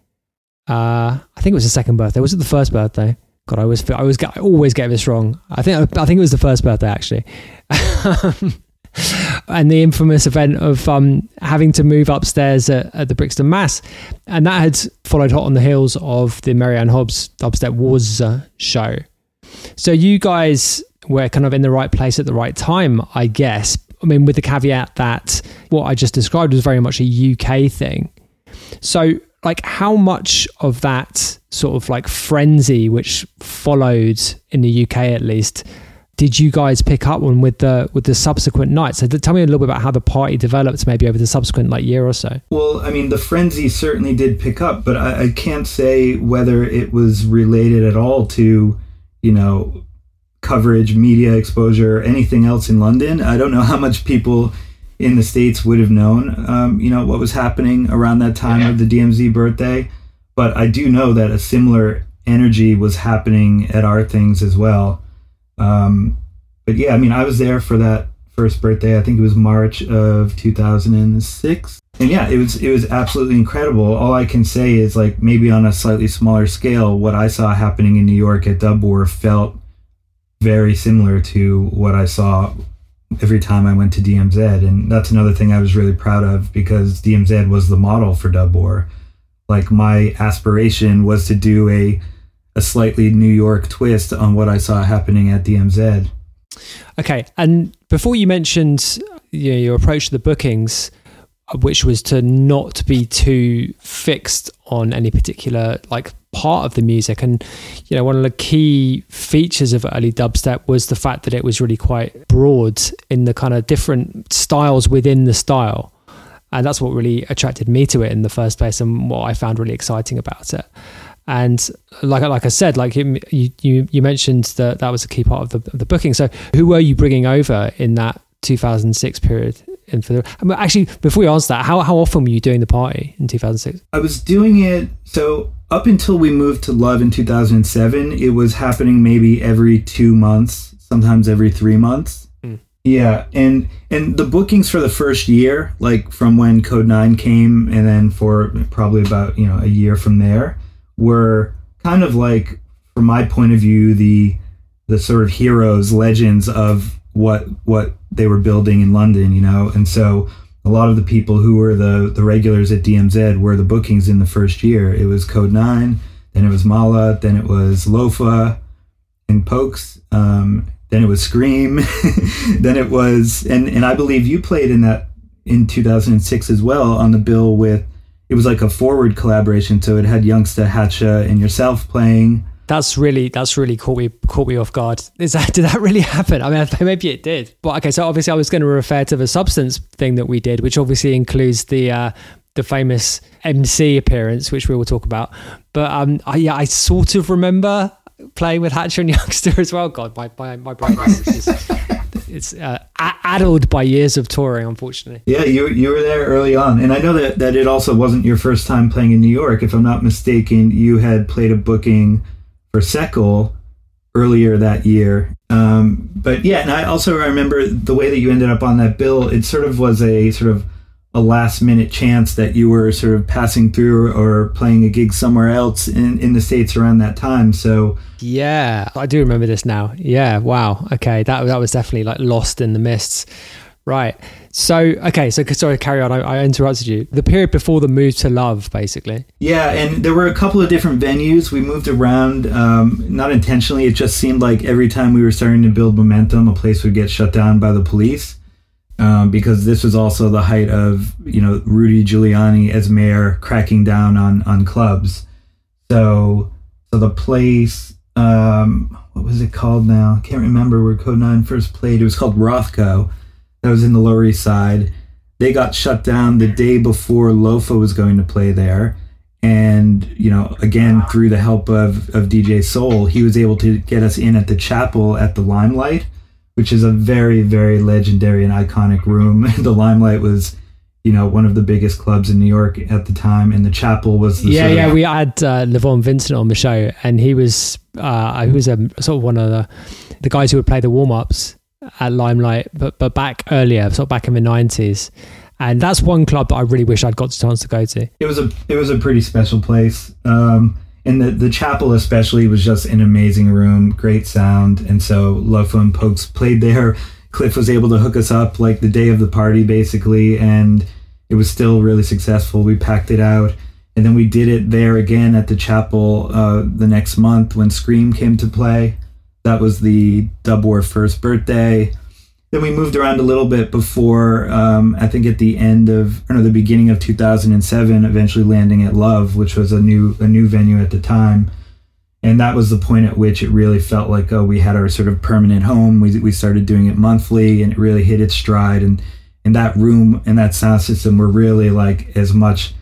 Uh, I think it was the second birthday. Was it the first birthday? God, I always I get I always get this wrong. I think I think it was the first birthday actually. and the infamous event of um, having to move upstairs at, at, the Brixton Mass. And that had followed hot on the heels of the Mary-Anne Hobbs Dubstep Wars show. So you guys were kind of in the right place at the right time, I guess. I mean, with the caveat that what I just described was very much a UK thing. So, like, how much of that sort of like frenzy which followed in the UK at least did you guys pick up on with the with the subsequent nights? So tell me a little bit about how the party developed maybe over the subsequent like year or so. Well, I mean, the frenzy certainly did pick up, but I, I can't say whether it was related at all to, you know, coverage, media exposure, anything else in London. I don't know how much people in the states would have known, um, you know, what was happening around that time yeah. of the DMZ birthday. But I do know that a similar energy was happening at our things as well. Um, but yeah, I mean, I was there for that first birthday. I think it was March of 2006. And yeah, it was it was absolutely incredible. All I can say is like maybe on a slightly smaller scale, what I saw happening in New York at Dub War felt very similar to what I saw every time I went to DMZ. And that's another thing I was really proud of because DMZ was the model for Dub War. Like my aspiration was to do a a slightly New York twist on what I saw happening at DMZ. Okay, and before you mentioned you know, your approach to the bookings, uh, which was to not be too fixed on any particular like part of the music and you know one of the key features of early dubstep was the fact that it was really quite broad in the kind of different styles within the style and that's what really attracted me to it in the first place and what I found really exciting about it and like like I said, like you you you mentioned that that was a key part of the of the booking. So who were you bringing over in that 2006 period? in for the, actually, before we answer that, how how often were you doing the party in 2006? I was doing it so up until we moved to Love in 2007. It was happening maybe every two months, sometimes every three months. Mm. Yeah, and and the bookings for the first year, like from when Kode9 came, and then for probably about you know a year from there were kind of like, from my point of view, the the sort of heroes, legends of what what they were building in London, you know, and so a lot of the people who were the the regulars at DMZ were the bookings in the first year. It was Kode9, then it was Mala, then it was Loefah and Pokes, um, then it was Skream, then it was and and I believe you played in that in 2006 as well on the bill with it was like a forward collaboration. So it had Youngsta Hatcha and yourself playing. That's really that's really caught me caught me off guard. Is that did that really happen? I mean, maybe it did. But okay, so obviously I was going to refer to the substance thing that we did, which obviously includes the uh, the famous MC appearance, which we will talk about. But um, I, yeah, I sort of remember playing with Hatcha and Youngsta as well. God, my my, my brain is just it's uh, addled by years of touring, unfortunately. Yeah, you you were there early on, and I know that that it also wasn't your first time playing in New York. If I'm not mistaken, you had played a booking for Seckle earlier that year. Um, but yeah, and I also remember the way that you ended up on that bill. It sort of was a sort of a last minute chance that you were sort of passing through or playing a gig somewhere else in, in the States around that time. So Yeah, I do remember this now. Yeah, wow. Okay. That that was definitely like lost in the mists. Right. So okay, so sorry, carry on. I, I, interrupted you. The period before the move to Love, basically. Yeah, and there were a couple of different venues. We moved around, um, not intentionally. It just seemed like every time we were starting to build momentum, a place would get shut down by the police um, because this was also the height of you know Rudy Giuliani as mayor cracking down on on clubs. So so the place um, what was it called now? I can't remember where Kode9 first played. It was called Rothko. That was in the Lower East Side. They got shut down the day before Loefah was going to play there. And, you know, again, through the help of, of DJ Soul, he was able to get us in at the chapel at the Limelight which is a very, very legendary and iconic room. the Limelight was, you know, one of the biggest clubs in New York at the time, and the chapel was. The yeah, yeah. Of- we had uh, Levon Vincent on the show, and he was uh, he was a sort of one of the the guys who would play the warm ups at Limelight, but but back earlier, sort of back in the nineties. And that's one club that I really wish I'd got the chance to go to. It was a it was a pretty special place. Um, and the, the chapel especially was just an amazing room, great sound, and so Loefah and Pokes played there. Cliff was able to hook us up like the day of the party, basically, and it was still really successful. We packed it out. And then we did it there again at the chapel uh, the next month when Skream came to play. That was the Dub War first birthday. Then we moved around a little bit before, um, I think at the end of, or no, the beginning of 2007, eventually landing at Love, which was a new a new venue at the time. And that was the point at which it really felt like, oh, we had our sort of permanent home. We, we started doing it monthly and it really hit its stride. And, and that room and that sound system were really like as much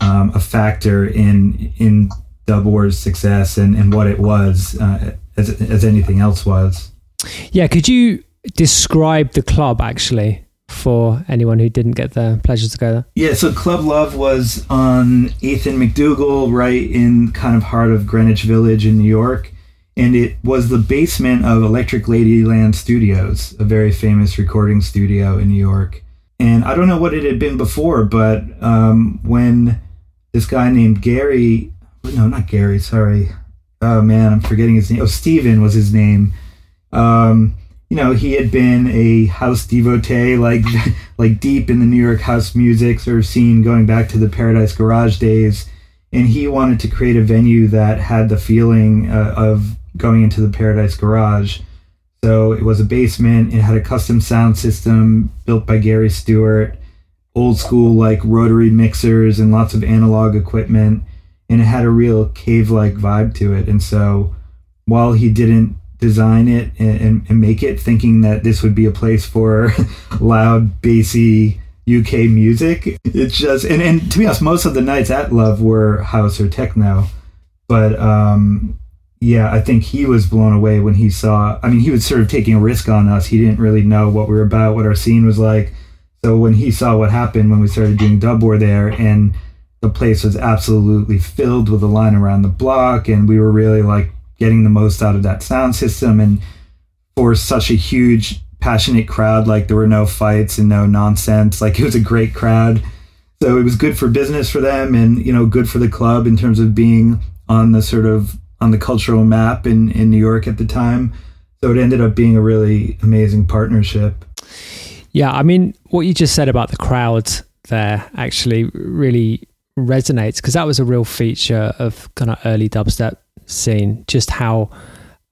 um, a factor in in Dub War's success and, and what it was uh, as, as anything else was. Yeah, could you describe the club actually for anyone who didn't get the pleasure to go there? Yeah, so Club Love was on 8th and MacDougal, right in kind of heart of Greenwich Village in New York. And it was the basement of Electric Ladyland Studios, a very famous recording studio in New York. And I don't know what it had been before, but um, when this guy named Gary, no, not Gary, sorry. Oh man, I'm forgetting his name. Oh, Steven was his name. Um, you know, he had been a house devotee, like like deep in the New York house music sort of scene, going back to the Paradise Garage days, and he wanted to create a venue that had the feeling uh, of going into the Paradise Garage. So it was a basement. It had a custom sound system built by Gary Stewart, old school like rotary mixers and lots of analog equipment, and it had a real cave-like vibe to it. And so, while he didn't design it and, and, make it thinking that this would be a place for loud, bassy UK music. It's just and, and to be honest, most of the nights at Love were house or techno. But um yeah, I think he was blown away when he saw I mean he was sort of taking a risk on us. He didn't really know what we were about, what our scene was like. So when he saw what happened when we started doing dub war there and the place was absolutely filled with a line around the block and we were really like getting the most out of that sound system. And for such a huge, passionate crowd, like there were no fights and no nonsense. Like it was a great crowd. So it was good for business for them and, you know, good for the club in terms of being on the sort of on the cultural map in, in New York at the time. So it ended up being a really amazing partnership. Yeah, I mean, what you just said about the crowd there actually really resonates because that was a real feature of kind of early dubstep scene. Just how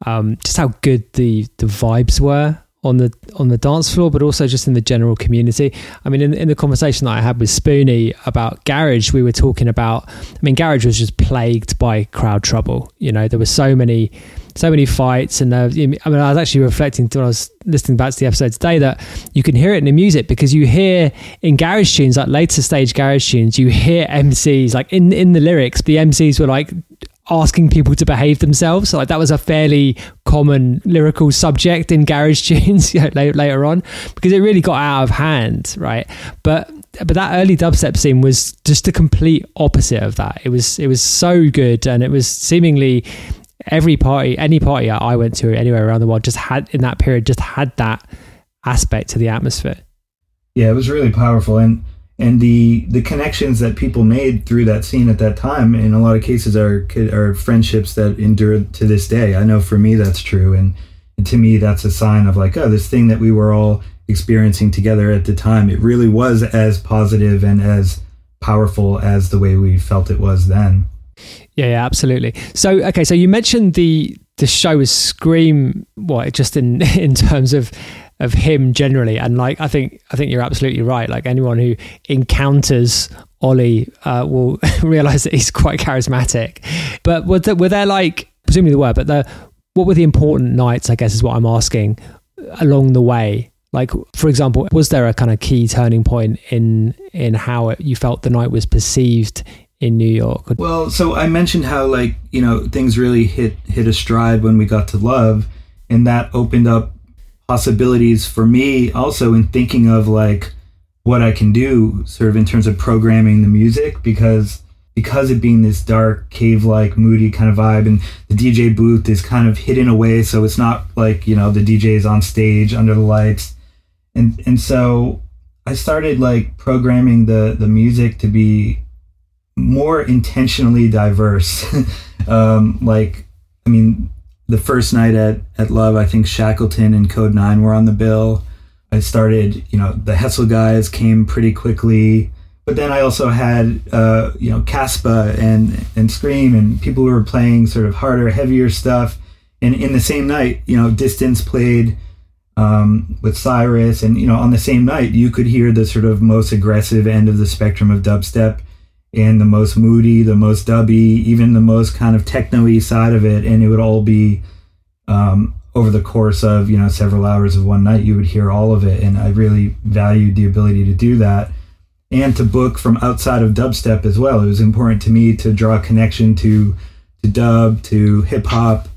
um, just how good the the vibes were on the on the dance floor, but also just in the general community. I mean, in, in the conversation that I had with Spoonie about Garage, we were talking about. I mean, Garage was just plagued by crowd trouble. You know, there were so many so many fights, and uh, I mean, I was actually reflecting when I was listening back to the episode today that you can hear it in the music because you hear in garage tunes, like later stage garage tunes, you hear MCs like in in the lyrics, the MCs were like asking people to behave themselves. So like that was a fairly common lyrical subject in garage tunes you know, later, later on because it really got out of hand, right? But but that early dubstep scene was just the complete opposite of that. It was it was so good and it was seemingly every party, any party I went to anywhere around the world just had in that period just had that aspect to the atmosphere. Yeah, it was really powerful. And and the the connections that people made through that scene at that time in a lot of cases are are friendships that endure to this day. I know for me that's true. And, and to me that's a sign of like oh this thing that we were all experiencing together at the time it really was as positive and as powerful as the way we felt it was then yeah, yeah absolutely so okay so you mentioned the the show was Skream what just in in terms of of him generally. And like, I think, I think you're absolutely right. Like anyone who encounters Ollie uh, will realize that he's quite charismatic. But were there, were there like, presumably there were, but the, what were the important nights, I guess is what I'm asking along the way? Like, for example, was there a kind of key turning point in, in how it, you felt the night was perceived in New York? Well, so I mentioned how like, you know, things really hit, hit a stride when we got to love and that opened up possibilities for me also in thinking of like what I can do sort of in terms of programming the music because because it being this dark cave like moody kind of vibe and the DJ booth is kind of hidden away so it's not like you know the DJ is on stage under the lights and and so I started like programming the the music to be more intentionally diverse um like I mean the first night at, at Love, I think Shackleton and Kode9 were on the bill. I started, you know, the Hessle guys came pretty quickly. But then I also had, uh, you know, Caspa and, and Skream and people who were playing sort of harder, heavier stuff. And in the same night, you know, Distance played um, with Cyrus. And, you know, on the same night, you could hear the sort of most aggressive end of the spectrum of dubstep and the most moody, the most dubby, even the most kind of techno-y side of it. And it would all be um, over the course of, you know, several hours of one night, you would hear all of it. And I really valued the ability to do that and to book from outside of dubstep as well. It was important to me to draw a connection to to dub, to hip hop.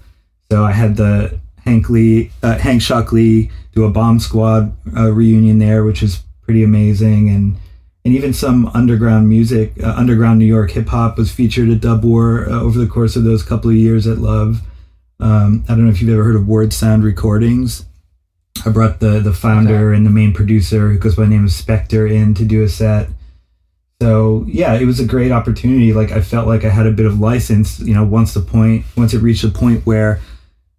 So I had the Hank Lee, uh, Hank Shocklee do a Bomb Squad uh, reunion there, which is pretty amazing, and and even some underground music, uh, underground New York hip hop was featured at Dub War uh, over the course of those couple of years at Love. Um, I don't know if you've ever heard of WordSound Recordings. I brought the the founder okay. and the main producer, who goes by the name of Spectre, in to do a set. So yeah, it was a great opportunity. Like I felt like I had a bit of license, you know, once the point, once it reached a point where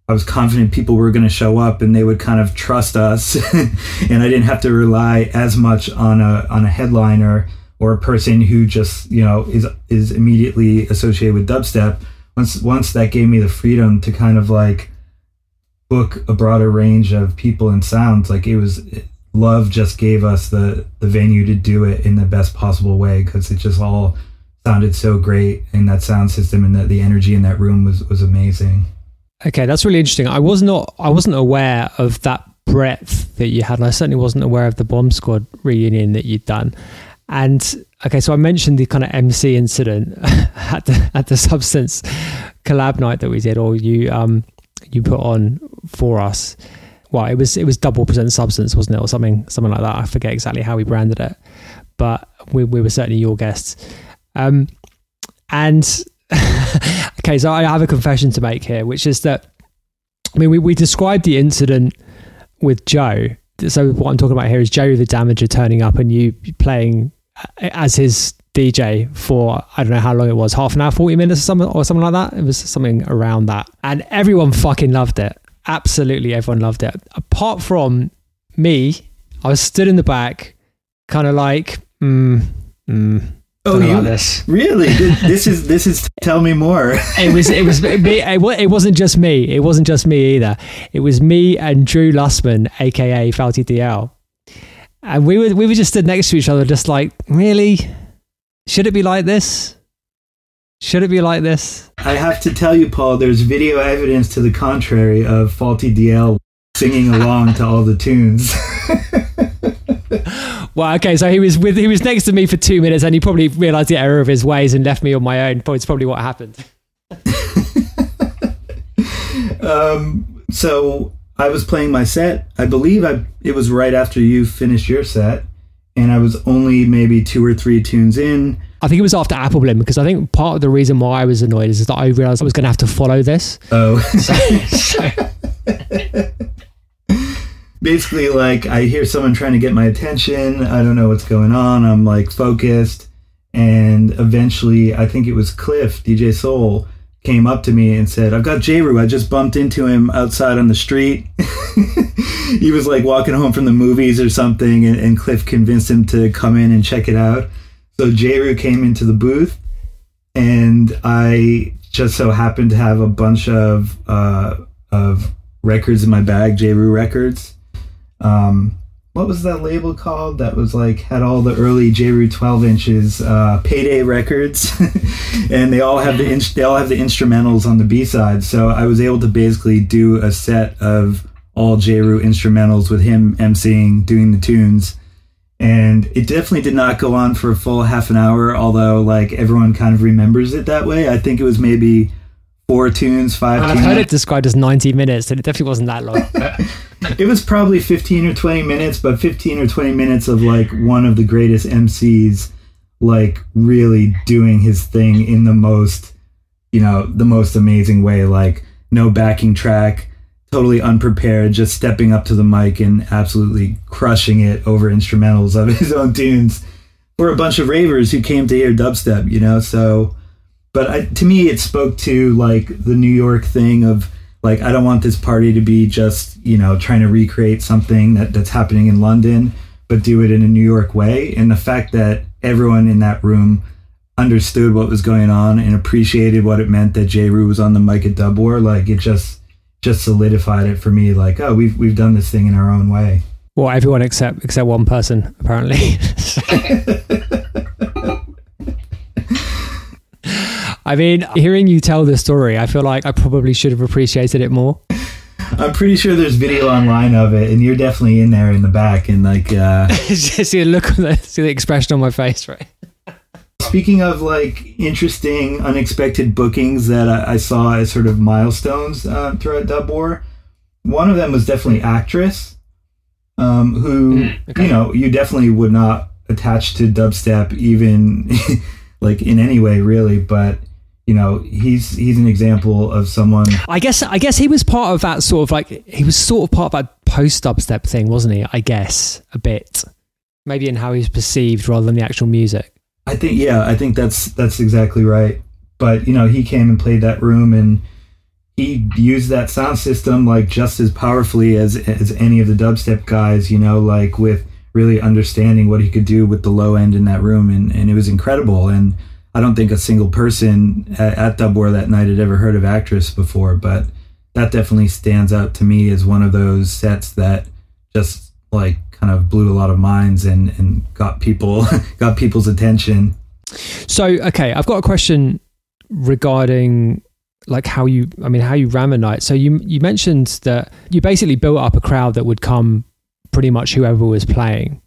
I was confident people were going to show up and they would kind of trust us, and I didn't have to rely as much on a on a headliner or a person who just you know is is immediately associated with dubstep. Once once that gave me the freedom to kind of like book a broader range of people and sounds, like it was love just gave us the the venue to do it in the best possible way because it just all sounded so great in that sound system and that the energy in that room was was amazing. Okay, that's really interesting. I was not I wasn't aware of that breadth that you had, and I certainly wasn't aware of the Bomb Squad reunion that you'd done. And okay, so I mentioned the kind of MC incident at the at the Substance collab night that we did, or you um you put on for us. Well, it was it was double percent substance, wasn't it, or something something like that. I forget exactly how we branded it, but we we were certainly your guests. Um, and okay, so I have a confession to make here, which is that I mean we, we described the incident with Joe. So what I'm talking about here is Jeru the Damaja turning up and you playing as his DJ for I don't know how long it was, half an hour, forty minutes or something or something like that. It was something around that, and everyone fucking loved it. Absolutely, everyone loved it. Apart from me, I was stood in the back, kind of like, mm, mm, Oh, you, this. really? this is this is. Tell me more. it was it was me. It wasn't just me. It wasn't just me either. It was me and Drew Lustman, aka FaltyDL, and we were we were just stood next to each other, just like, really, should it be like this? Should it be like this? I have to tell you, Paul. There's video evidence to the contrary of FaltyDL singing along to all the tunes. well, okay, so he was with he was next to me for two minutes, and he probably realised the error of his ways and left me on my own. It's probably what happened. um, so I was playing my set. I believe I it was right after you finished your set, and I was only maybe two or three tunes in. I think it was after Apple Bloom because I think part of the reason why I was annoyed is that I realised I was going to have to follow this. Oh. so, so basically like I hear someone trying to get my attention. I don't know what's going on. I'm like focused. And eventually, I think it was Cliff, DJ Soul, came up to me and said, I've got Jeru. I just bumped into him outside on the street. he was like walking home from the movies or something. And, and Cliff convinced him to come in and check it out. So Jeru came into the booth. And I just so happened to have a bunch of, uh, of records in my bag, Jeru records um, what was that label called that was like had all the early Jeru 12 inches uh, payday records? And they all have the in- they all have the instrumentals on the b-side. So I was able to basically do a set of all Jeru instrumentals with him emceeing doing the tunes. And it definitely did not go on for a full half an hour although like everyone kind of remembers it that way. I think it was maybe four tunes five and tunes. I've heard it described as 90 minutes and it definitely wasn't that long it was probably 15 or 20 minutes, but 15 or 20 minutes of like one of the greatest MCs, like really doing his thing in the most, you know, the most amazing way. Like no backing track, totally unprepared, just stepping up to the mic and absolutely crushing it over instrumentals of his own tunes for a bunch of ravers who came to hear dubstep, you know? So, but I, to me, it spoke to like the New York thing of, like I don't want this party to be just you know trying to recreate something that, that's happening in London, but do it in a New York way. And the fact that everyone in that room understood what was going on and appreciated what it meant that Jeru was on the mic at Dub War, like it just just solidified it for me. Like, oh, we've we've done this thing in our own way. Well, everyone except except one person apparently. I mean, hearing you tell the story, I feel like I probably should have appreciated it more. I'm pretty sure there's video online of it, and you're definitely in there in the back, and like, uh, see the look, the, see the expression on my face, right? Speaking of like interesting, unexpected bookings that I, I saw as sort of milestones uh, throughout Dub War, one of them was definitely actress, um, who Mm, okay. you know you definitely would not attach to dubstep even like in any way really, but you know he's he's an example of someone I guess I guess he was part of that sort of like he was sort of part of that post dubstep thing, wasn't he? I guess a bit, maybe in how he was perceived rather than the actual music. I think yeah, I think that's that's exactly right. But you know, he came and played that room and he used that sound system like just as powerfully as as any of the dubstep guys, you know, like with really understanding what he could do with the low end in that room and, and it was incredible and I don't think a single person at, at Dub War that night had ever heard of Actress before, but that definitely stands out to me as one of those sets that just like kind of blew a lot of minds and, and got people got people's attention. So okay, I've got a question regarding like how you I mean how you a night. So you you mentioned that you basically built up a crowd that would come pretty much whoever was playing.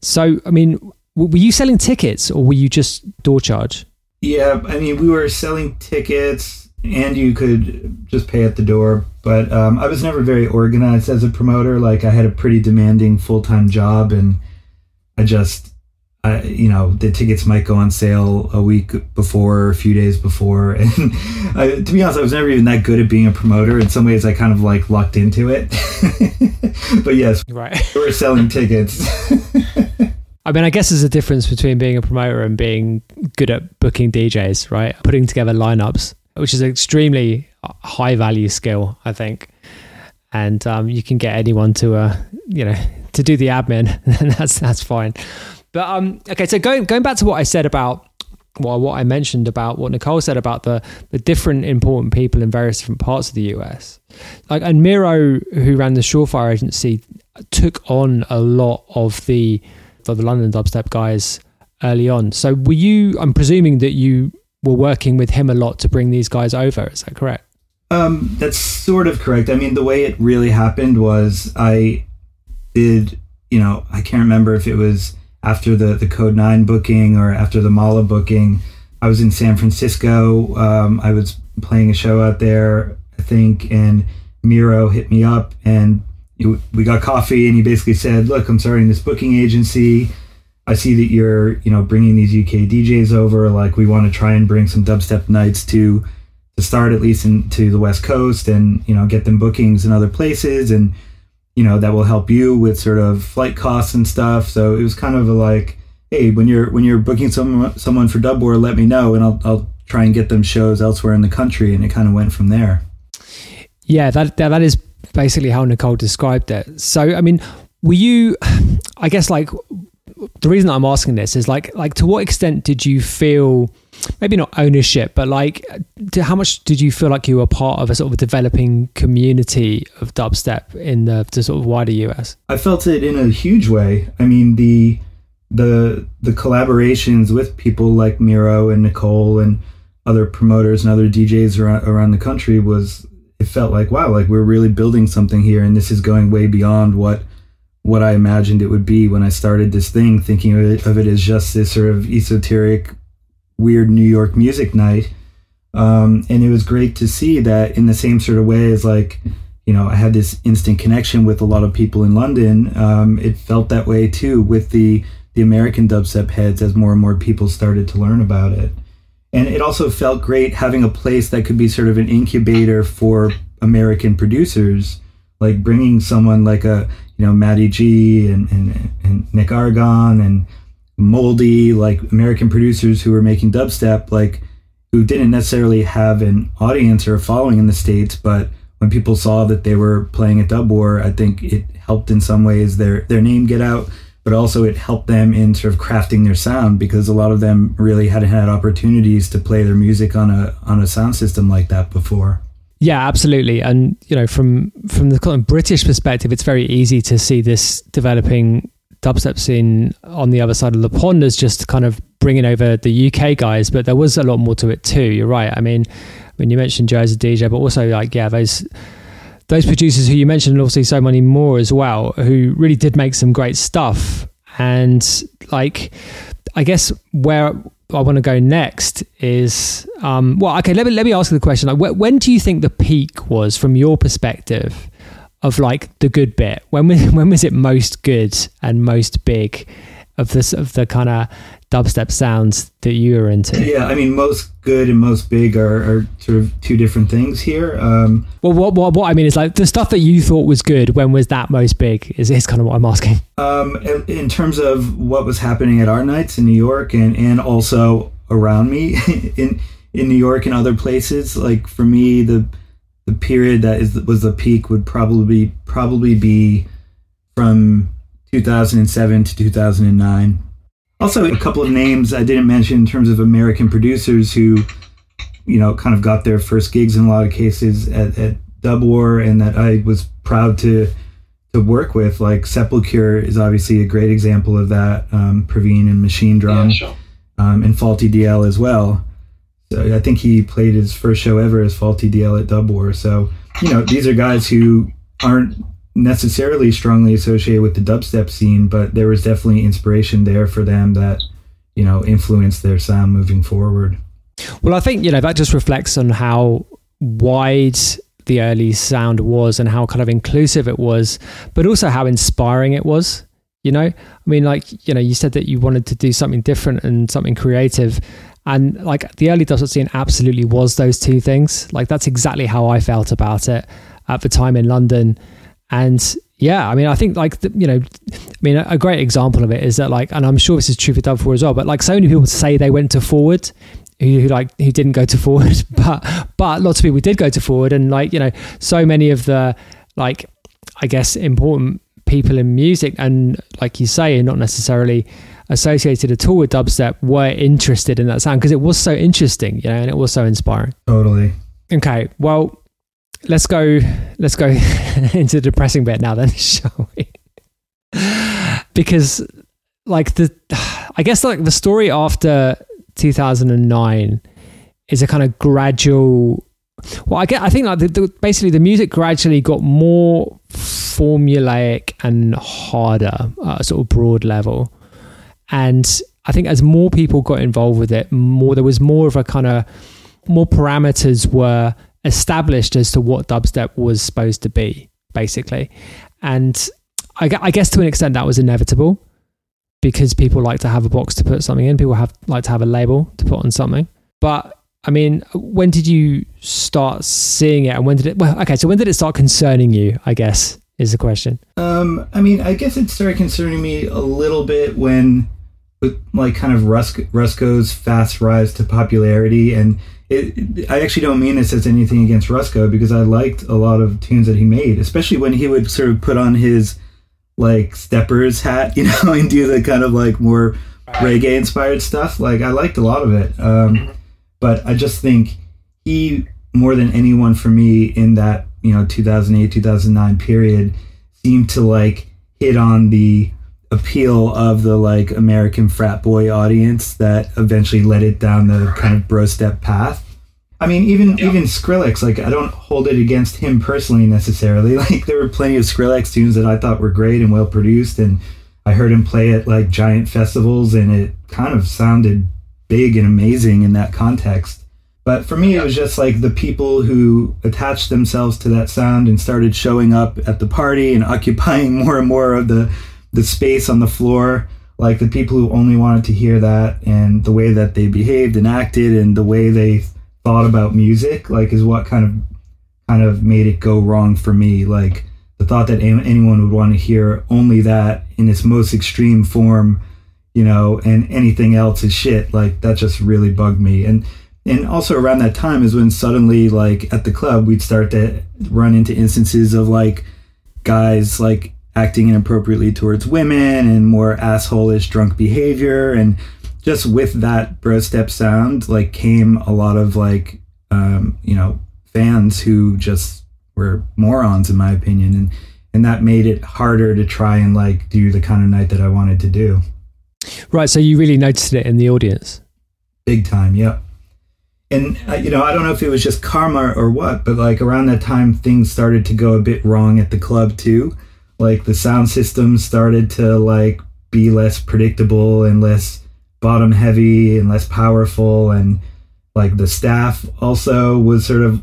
So I mean, were you selling tickets or were you just door charge? Yeah, I mean, we were selling tickets, and you could just pay at the door. But um, I was never very organized as a promoter. Like, I had a pretty demanding full time job, and I just, I, you know, the tickets might go on sale a week before, a few days before. And I, to be honest, I was never even that good at being a promoter. In some ways, I kind of like lucked into it. but yes, Right. we were selling tickets. I mean, I guess there's a difference between being a promoter and being good at booking DJs, right? Putting together lineups, which is an extremely high value skill, I think. And um, you can get anyone to, uh, you know, to do the admin, and that's that's fine. But um, okay, so going going back to what I said about well, what I mentioned about what Nicole said about the the different important people in various different parts of the US. Like and Miro, who ran the Surefire agency, took on a lot of the of the London dubstep guys early on. So were you? I'm presuming that you were working with him a lot to bring these guys over. Is that correct? Um, that's sort of correct. I mean, the way it really happened was I did, you know, I can't remember if it was after the the Kode9 booking or after the Mala booking. I was in San Francisco. Um, I was playing a show out there, I think, and Miro hit me up and we got coffee and he basically said, "Look, I'm starting this booking agency. I see that you're, you know, bringing these UK DJs over. Like, we want to try and bring some dubstep nights to to start at least into the West Coast and you know get them bookings in other places and you know that will help you with sort of flight costs and stuff. So it was kind of a like, hey, when you're when you're booking someone someone for Dub War, let me know and I'll I'll try and get them shows elsewhere in the country. And it kind of went from there. Yeah, that that, that is basically how Nicole described it. So, I mean, were you? I guess like the reason I'm asking this is like like to what extent did you feel maybe not ownership, but like to how much did you feel like you were part of a sort of developing community of dubstep in the, the sort of wider US? I felt it in a huge way. I mean the the the collaborations with people like Miro and Nicole and other promoters and other DJs around, around the country was it felt like wow like we're really building something here and this is going way beyond what what I imagined it would be when I started this thing thinking of it, of it as just this sort of esoteric weird New York music night um, and it was great to see that in the same sort of way as like you know, I had this instant connection with a lot of people in London. Um, it felt that way too with the the American dubstep heads as more and more people started to learn about it. And it also felt great having a place that could be sort of an incubator for American producers, like bringing someone like a you know Matty G and and, and Nick Argon and Moldy, like American producers who were making dubstep, like who didn't necessarily have an audience or a following in the states, but when people saw that they were playing at Dub War, I think it helped in some ways their their name get out, but also it helped them in sort of crafting their sound because a lot of them really hadn't had opportunities to play their music on a on a sound system like that before. Yeah, absolutely. And you know, from from the kind of British perspective, it's very easy to see this developing dubstep scene on the other side of the pond as just kind of bringing over the UK guys, but there was a lot more to it too. You're right. I mean, when you mentioned Joe as a DJ, but also like yeah, those those producers who you mentioned, and obviously so many more as well, who really did make some great stuff. And like, I guess where I want to go next is um, well, okay. Let me let me ask you the question: like, wh- when do you think the peak was, from your perspective, of like the good bit? When was, when was it most good and most big of this of the kind of dubstep sounds that you are into? Yeah, I mean, most good and most big are, are sort of two different things here. Um, well, what, what what I mean is like the stuff that you thought was good. When was that most big? Is is kind of what I'm asking. Um, in, in terms of what was happening at our Nights in New York and and also around me in in New York and other places, like for me the the period that is was the peak would probably probably be from 2007 to 2009 also, a couple of names I didn't mention in terms of American producers who, you know, kind of got their first gigs in a lot of cases at, at Dub War, and that I was proud to to work with. Like Sepalcure is obviously a great example of that. Um, Praveen and Machinedrum, yeah, sure. um, and FaltyDL as well. So I think he played his first show ever as FaltyDL at Dub War. So you know, these are guys who aren't necessarily strongly associated with the dubstep scene, but there was definitely inspiration there for them that, you know, influenced their sound moving forward. Well, I think, you know, that just reflects on how wide the early sound was and how kind of inclusive it was, but also how inspiring it was. You know, I mean, like, you know, you said that you wanted to do something different and something creative. And like the early dubstep scene absolutely was those two things. Like, that's exactly how I felt about it at the time in London and yeah, I mean, I think like the, you know, I mean, a, great example of it is that like, and I'm sure this is true for Dub War as well. But like, so many people say they went to forward, who, who like who didn't go to forward, but but lots of people did go to forward, and like you know, so many of the like, I guess important people in music, and like you say, not necessarily associated at all with dubstep, were interested in that sound because it was so interesting, you know, and it was so inspiring. Totally. Okay, well let's go let's go into the depressing bit now then shall we? Because like the i guess like the story after 2009 is a kind of gradual well i get i think like the, the, basically the music gradually got more formulaic and harder a sort of broad level. And i think as more people got involved with it more there was more of a kind of more parameters were established as to what dubstep was supposed to be, basically. And I, I, guess to an extent that was inevitable because people like to have a box to put something in. People have like to have a label to put on something. But I mean, when did you start seeing it, and when did it? Well, okay, so when did it start concerning you? I guess is the question. Um, I mean, I guess it started concerning me a little bit when, with like kind of Rusk, Rusko's fast rise to popularity and it, I actually don't mean this as anything against Rusko because I liked a lot of tunes that he made, especially when he would sort of put on his like steppers hat, you know, and do the kind of like more reggae inspired stuff. Like I liked a lot of it, um, mm-hmm. but I just think he more than anyone for me in that you know 2008 2009 period seemed to like hit on the appeal of the like American frat boy audience that eventually led it down the kind of bro step path. I mean, even yeah. even Skrillex, like I don't hold it against him personally necessarily. Like there were plenty of Skrillex tunes that I thought were great and well produced, and I heard him play at like giant festivals, and it kind of sounded big and amazing in that context. But for me, it was just like the people who attached themselves to that sound and started showing up at the party and occupying more and more of the the space on the floor like the people who only wanted to hear that and the way that they behaved and acted and the way they thought about music like is what kind of kind of made it go wrong for me. Like the thought that anyone would want to hear only that in its most extreme form you know and anything else is shit. Like that just really bugged me. And and also around that time is when suddenly like at the club we'd start to run into instances of like guys like acting inappropriately towards women and more assholish drunk behavior and just with that bro step sound like came a lot of like um, you know fans who just were morons in my opinion and and that made it harder to try and like do the kind of night that I wanted to do. Right, so you really noticed it in the audience. Big time, yep. And uh, you know, I don't know if it was just karma or what, but like around that time things started to go a bit wrong at the club too. Like the sound system started to like be less predictable and less bottom heavy and less powerful and like the staff also was sort of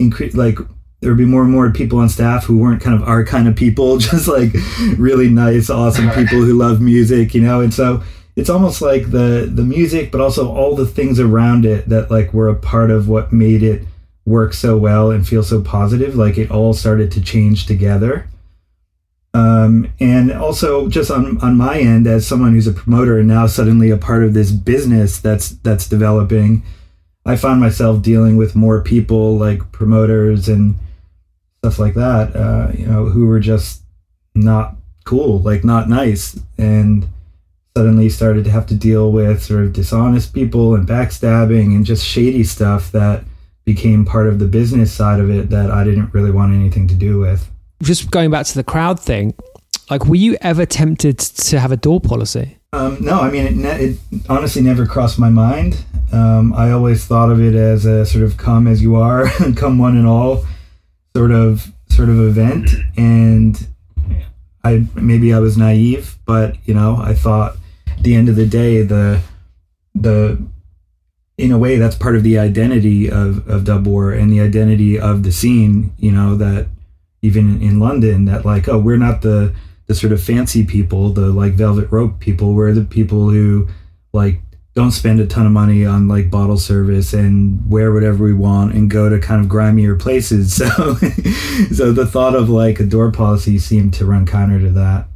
incre- like there would be more and more people on staff who weren't kind of our kind of people, just like really nice, awesome people who love music, you know. And so it's almost like the the music, but also all the things around it that like were a part of what made it work so well and feel so positive. Like it all started to change together. Um, and also just on on my end, as someone who's a promoter and now suddenly a part of this business that's that's developing. I found myself dealing with more people like promoters and stuff like that, uh, you know, who were just not cool, like not nice, and suddenly started to have to deal with sort of dishonest people and backstabbing and just shady stuff that became part of the business side of it that I didn't really want anything to do with. Just going back to the crowd thing, like, were you ever tempted to have a door policy? Um, no, I mean, it, ne- it, honestly never crossed my mind. Um, I always thought of it as a sort of come as you are, come one and all sort of sort of event and I maybe I was naive, but you know, I thought at the end of the day the the in a way that's part of the identity of, of dub war and the identity of the scene, you know, that even in London that like, oh, we're not the the sort of fancy people, the like velvet rope people, we're the people who like don't spend a ton of money on like bottle service and wear whatever we want and go to kind of grimier places. So, so the thought of like a door policy seemed to run counter to that.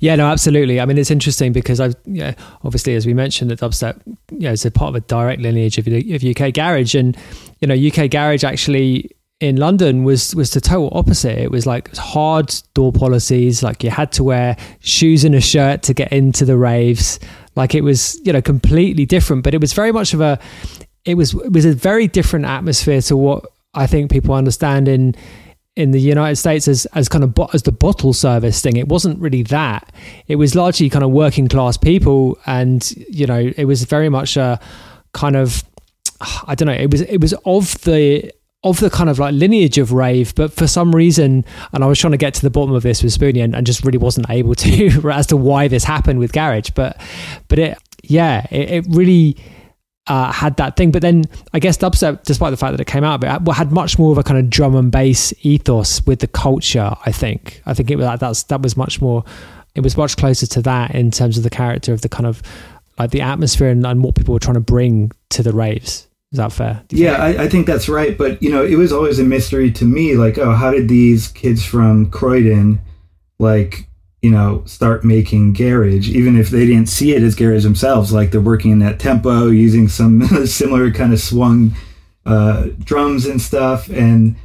Yeah, no, absolutely. I mean, it's interesting because I've, yeah, obviously, as we mentioned, that dubstep, you know, it's a part of a direct lineage of, of UK garage, and you know, UK garage actually in London was was the total opposite. It was like hard door policies, like you had to wear shoes and a shirt to get into the raves. Like it was, you know, completely different. But it was very much of a, it was it was a very different atmosphere to what I think people understand in in the United States as as kind of bo- as the bottle service thing. It wasn't really that. It was largely kind of working class people, and you know, it was very much a kind of I don't know. It was it was of the of the kind of like lineage of rave, but for some reason, and I was trying to get to the bottom of this with Spoony and, and just really wasn't able to as to why this happened with Garage. But, but it, yeah, it, it really uh, had that thing. But then I guess dubstep, despite the fact that it came out it, had much more of a kind of drum and bass ethos with the culture. I think. I think it was like that's that was much more. It was much closer to that in terms of the character of the kind of like the atmosphere and, and what people were trying to bring to the raves. Is that fair? Yeah, I, I, think that's right. But you know, it was always a mystery to me. Like, oh, how did these kids from Croydon, like, you know, start making garage, even if they didn't see it as garage themselves? Like, they're working in that tempo, using some similar kind of swung uh, drums and stuff. And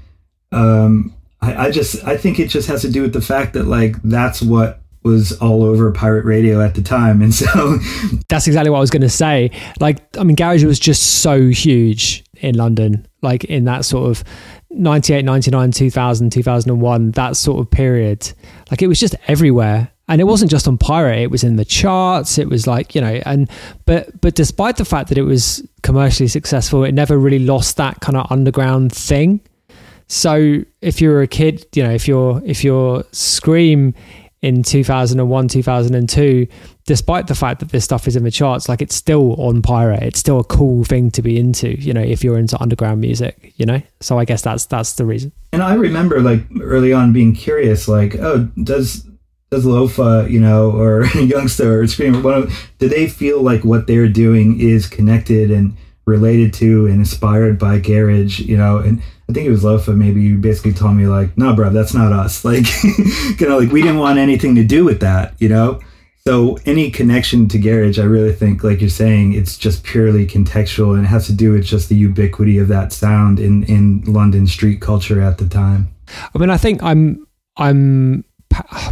um, I, I just, I think it just has to do with the fact that like that's what was all over pirate radio at the time. And so that's exactly what I was going to say. Like, I mean, Garage was just so huge in London, like in that sort of 98, 99, 2000, 2001, that sort of period. Like, it was just everywhere. And it wasn't just on pirate, it was in the charts. It was like, you know, and but but despite the fact that it was commercially successful, it never really lost that kind of underground thing. So if you're a kid, you know, if you're if you're Skream in 2001, 2002, despite the fact that this stuff is in the charts, like it's still on Pirate. It's still a cool thing to be into, you know, if you're into underground music, you know? So I guess that's that's the reason. And I remember like early on being curious, like, oh, does does Loefah, you know, or Youngsta or Screamer, do they feel like what they're doing is connected and related to and inspired by Garage, you know? And I think it was Loefah. Maybe you basically told me like, no, bro, that's not us. Like, you know, like we didn't want anything to do with that, you know. So any connection to garage, I really think, like you're saying, it's just purely contextual and it has to do with just the ubiquity of that sound in in London street culture at the time. I mean, I think I'm I'm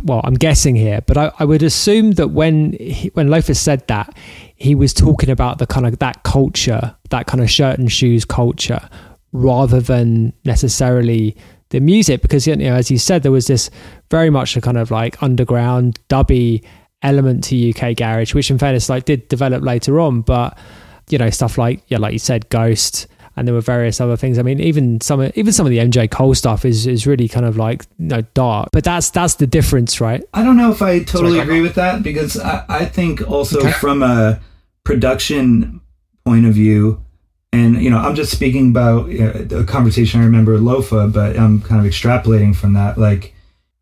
well, I'm guessing here, but I, I would assume that when he, when Loafers said that, he was talking about the kind of that culture, that kind of shirt and shoes culture, rather than necessarily the music, because you know, as you said, there was this very much a kind of like underground dubby element to UK garage, which in fairness like did develop later on, but you know stuff like yeah, like you said, Ghost, and there were various other things. I mean, even some even some of the MJ Cole stuff is is really kind of like you know dark, but that's that's the difference, right? I don't know if I totally Sorry, agree with that because I, I think also okay. from a production point of view. And you know, I'm just speaking about a conversation I remember with Loefah, but I'm kind of extrapolating from that. Like,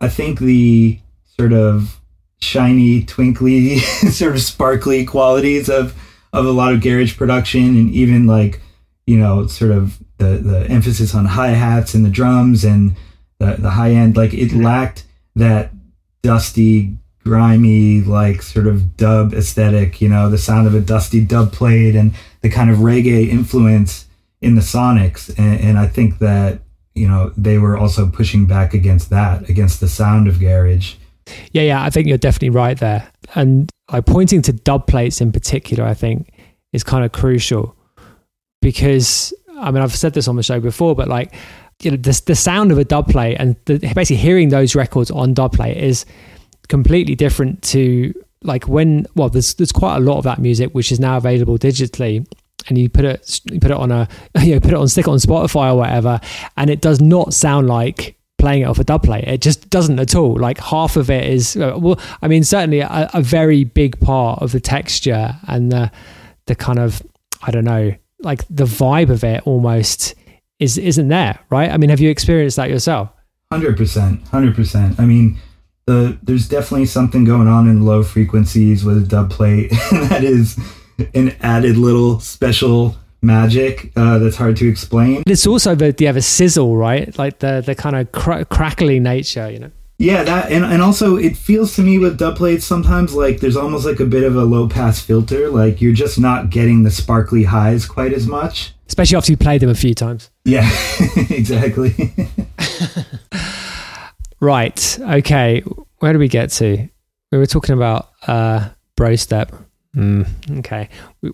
I think the sort of shiny, twinkly, sort of sparkly qualities of of a lot of garage production, and even like you know, sort of the the emphasis on hi hats and the drums and the the high end. Like it lacked that dusty, grimy, like sort of dub aesthetic. You know, the sound of a dusty dub plate and the kind of reggae influence in the Sonics, and, and I think that you know they were also pushing back against that, against the sound of garage yeah, yeah, I think you're definitely right there. And like pointing to dub plates in particular, I think is kind of crucial because I mean I've said this on the show before, but like you know the the sound of a dub plate and the, basically hearing those records on dub plate is completely different to like when well there's there's quite a lot of that music which is now available digitally and you put it you put it on a you know put it on stick it on Spotify or whatever and it does not sound like playing it off a dub plate. It just doesn't at all. Like half of it is uh, well, I mean, certainly a, a, very big part of the texture and the the kind of I don't know, like the vibe of it almost is isn't there, right? I mean, have you experienced that yourself? Hundred percent, hundred percent. I mean, the there's definitely something going on in low frequencies with a dub plate that is an added little special magic uh, that's hard to explain. It's also the the a sizzle, right? Like the the kind of cr- crackly nature, you know. Yeah, that and, and also it feels to me with dub plates sometimes like there's almost like a bit of a low pass filter. Like you're just not getting the sparkly highs quite as much. Especially after you played them a few times. Yeah, exactly. right. Okay. Where do we get to? We were talking about uh, bro step. Mm, okay, we,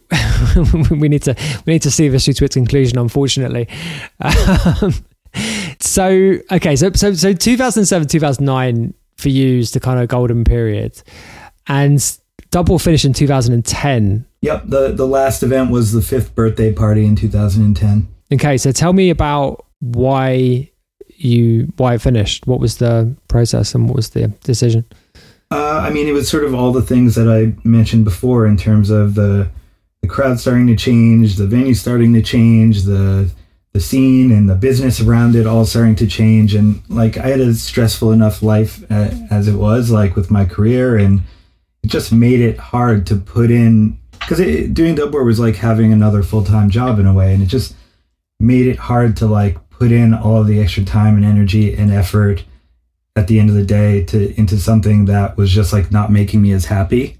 we, need to we need to see this to its conclusion. Unfortunately, um, so okay, so so so 2007 2009 for you is the kind of golden period, and Dub War finish in 2010. Yep the the last event was the fifth birthday party in 2010. Okay, so tell me about why you why it finished. What was the process and what was the decision? Uh, I mean, it was sort of all the things that I mentioned before in terms of the the crowd starting to change, the venue starting to change, the the scene and the business around it all starting to change. And like I had a stressful enough life uh, as it was, like with my career, and it just made it hard to put in because doing Dub War was like having another full time job in a way, and it just made it hard to like put in all the extra time and energy and effort at the end of the day to into something that was just like not making me as happy.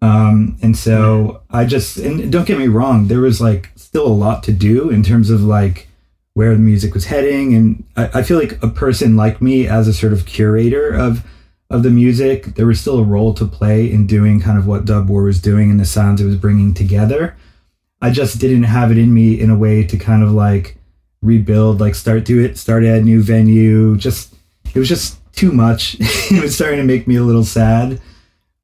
Um, and so I just and don't get me wrong, there was like still a lot to do in terms of like where the music was heading, and I, I feel like a person like me as a sort of curator of of the music, there was still a role to play in doing kind of what Dub War was doing and the sounds it was bringing together. I just didn't have it in me in a way to kind of like rebuild, like start do it, start at a new venue, just it was just too much. it was starting to make me a little sad.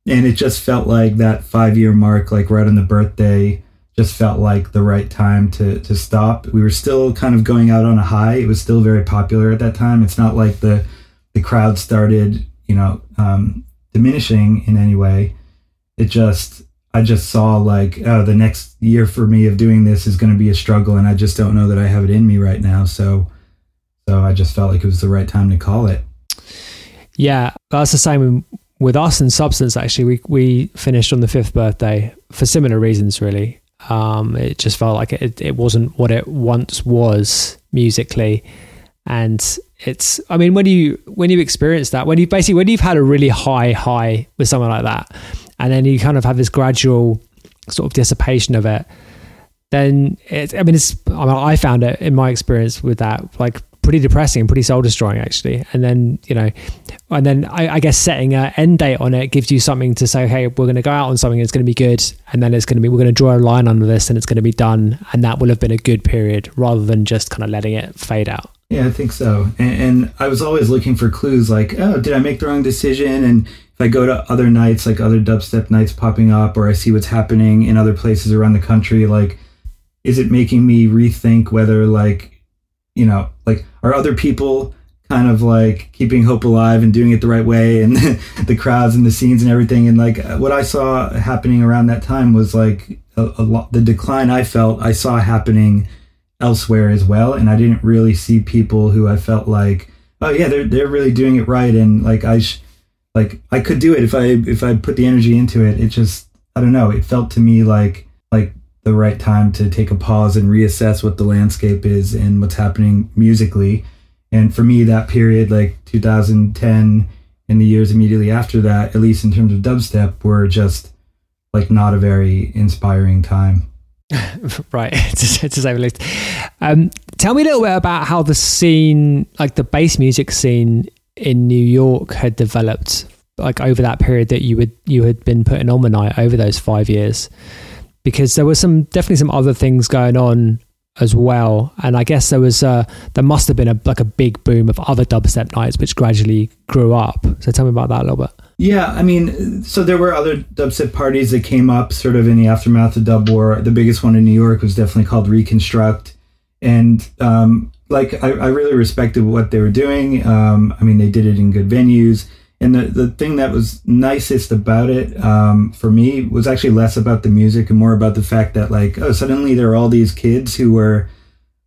And it just felt like that five year mark, like right on the birthday, just felt like the right time to to stop. We were still kind of going out on a high. It was still very popular at that time. It's not like the the crowd started, you know, um, diminishing in any way. It just I just saw like, oh, the next year for me of doing this is going to be a struggle, and I just don't know that I have it in me right now. So so I just felt like it was the right time to call it. Yeah, that's the same with us and Substance. Actually, we we finished on the fifth birthday for similar reasons. Really, um, it just felt like it, it wasn't what it once was musically, and it's i mean when you when you experience that when you basically when you've had a really high high with someone like that and then you kind of have this gradual sort of dissipation of it then it i mean it's I, mean, I found it in my experience with that like pretty depressing pretty soul destroying actually and then you know and then I, I guess setting an end date on it gives you something to say hey we're going to go out on something it's going to be good and then it's going to be we're going to draw a line under this and it's going to be done and that will have been a good period rather than just kind of letting it fade out yeah, I think so. And, and, I was always looking for clues like, oh, did I make the wrong decision? And if I go to other nights, like other dubstep nights popping up, or I see what's happening in other places around the country, like, is it making me rethink whether, like, you know, like, are other people kind of like keeping hope alive and doing it the right way and the crowds and the scenes and everything? And like, what I saw happening around that time was like a, a lot, the decline I felt I saw happening elsewhere as well. And I didn't really see people who I felt like, oh yeah, they're they're really doing it right, and like I, sh- like I could do it if I if I put the energy into it. It just I don't know. It felt to me like like the right time to take a pause and reassess what the landscape is and what's happening musically. And for me, that period, like 2010 and the years immediately after that, at least in terms of dubstep, were just like not a very inspiring time. right, to, say the least. Um, tell me a little bit about how the scene, like the bass music scene in New York, had developed, like over that period that you would you had been putting on the night over those five years, because there were some definitely some other things going on as well, and I guess there was uh, there must have been a like a big boom of other dubstep nights which gradually grew up. So tell me about that a little bit. Yeah, I mean, so there were other dubstep parties that came up sort of in the aftermath of dub war. The biggest one in New York was definitely called Reconstruct. And um, like, I, I, really respected what they were doing. Um, I mean, they did it in good venues. And the, the thing that was nicest about it um, for me was actually less about the music and more about the fact that, like, oh, suddenly there are all these kids who were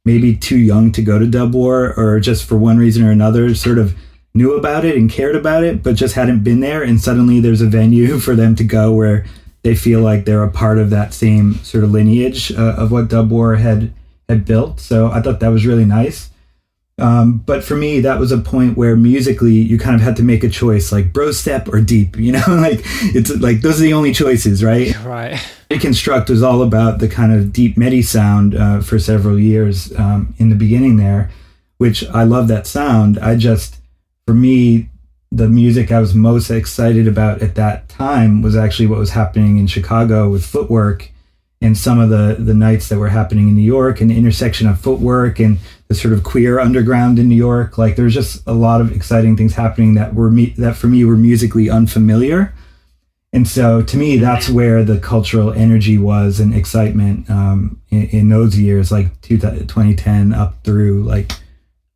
maybe too young to go to dub war or just for one reason or another sort of knew about it and cared about it, but just hadn't been there. And suddenly there's a venue for them to go where they feel like they're a part of that same sort of lineage uh, of what Dub War had had built. So I thought that was really nice. Um, but for me, that was a point where musically you kind of had to make a choice, like bro step or deep. You know, like it's like those are the only choices, right? Right. Reconstruct was all about the kind of Deep Medi sound uh, for several years um, in the beginning there, which I love that sound. I just for me, the music I was most excited about at that time was actually what was happening in Chicago with footwork and some of the the nights that were happening in New York and the intersection of footwork and the sort of queer underground in New York. Like there's just a lot of exciting things happening that were me that for me were musically unfamiliar. And so to me, that's where the cultural energy was and excitement um, in, in, those years, like 2010 up through like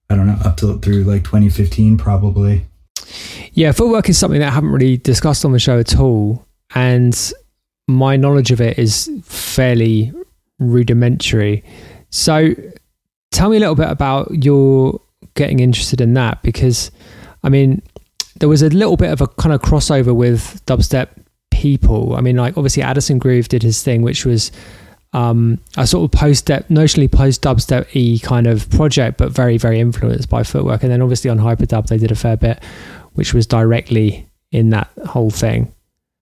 I don't know, up to through like 2015, probably. Yeah, footwork is something that I haven't really discussed on the show at all. And my knowledge of it is fairly rudimentary. So tell me a little bit about your getting interested in that because, I mean, there was a little bit of a kind of crossover with dubstep people. I mean, like obviously Addison Groove did his thing, which was um, a sort of post notionally post dubstep e kind of project, but very very influenced by footwork. And then obviously on Hyperdub they did a fair bit, which was directly in that whole thing.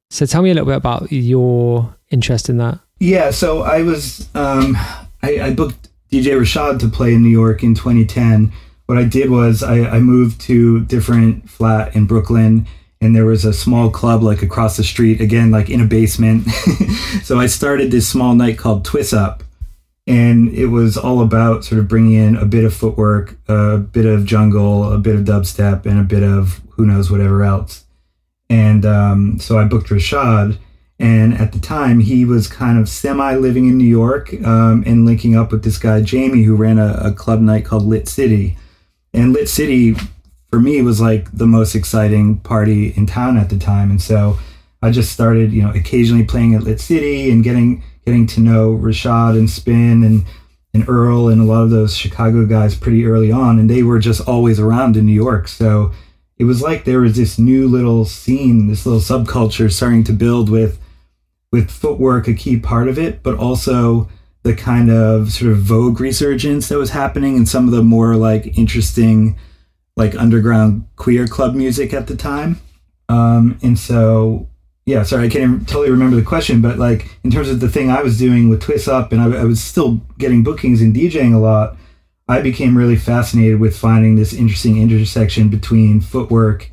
So tell me a little bit about your interest in that. Yeah, so I was um, I, I booked DJ Rashad to play in New York in 2010. What I did was I, I moved to different flat in Brooklyn and there was a small club like across the street again like in a basement so i started this small night called twist up and it was all about sort of bringing in a bit of footwork a bit of jungle a bit of dubstep and a bit of who knows whatever else and um, so i booked rashad and at the time he was kind of semi living in new york um, and linking up with this guy jamie who ran a, a club night called lit city and lit city for me was like the most exciting party in town at the time. And so I just started, you know, occasionally playing at Lit City and getting getting to know Rashad and Spinn and and Earl and a lot of those Chicago guys pretty early on, and they were just always around in New York. So it was like there was this new little scene, this little subculture starting to build with with footwork a key part of it, but also the kind of sort of Vogue resurgence that was happening and some of the more like interesting, like underground queer club music at the time. Um, and so, yeah, sorry, I can't totally remember the question, but like in terms of the thing I was doing with Twist Up, and I, I was still getting bookings and DJing a lot. I became really fascinated with finding this interesting intersection between footwork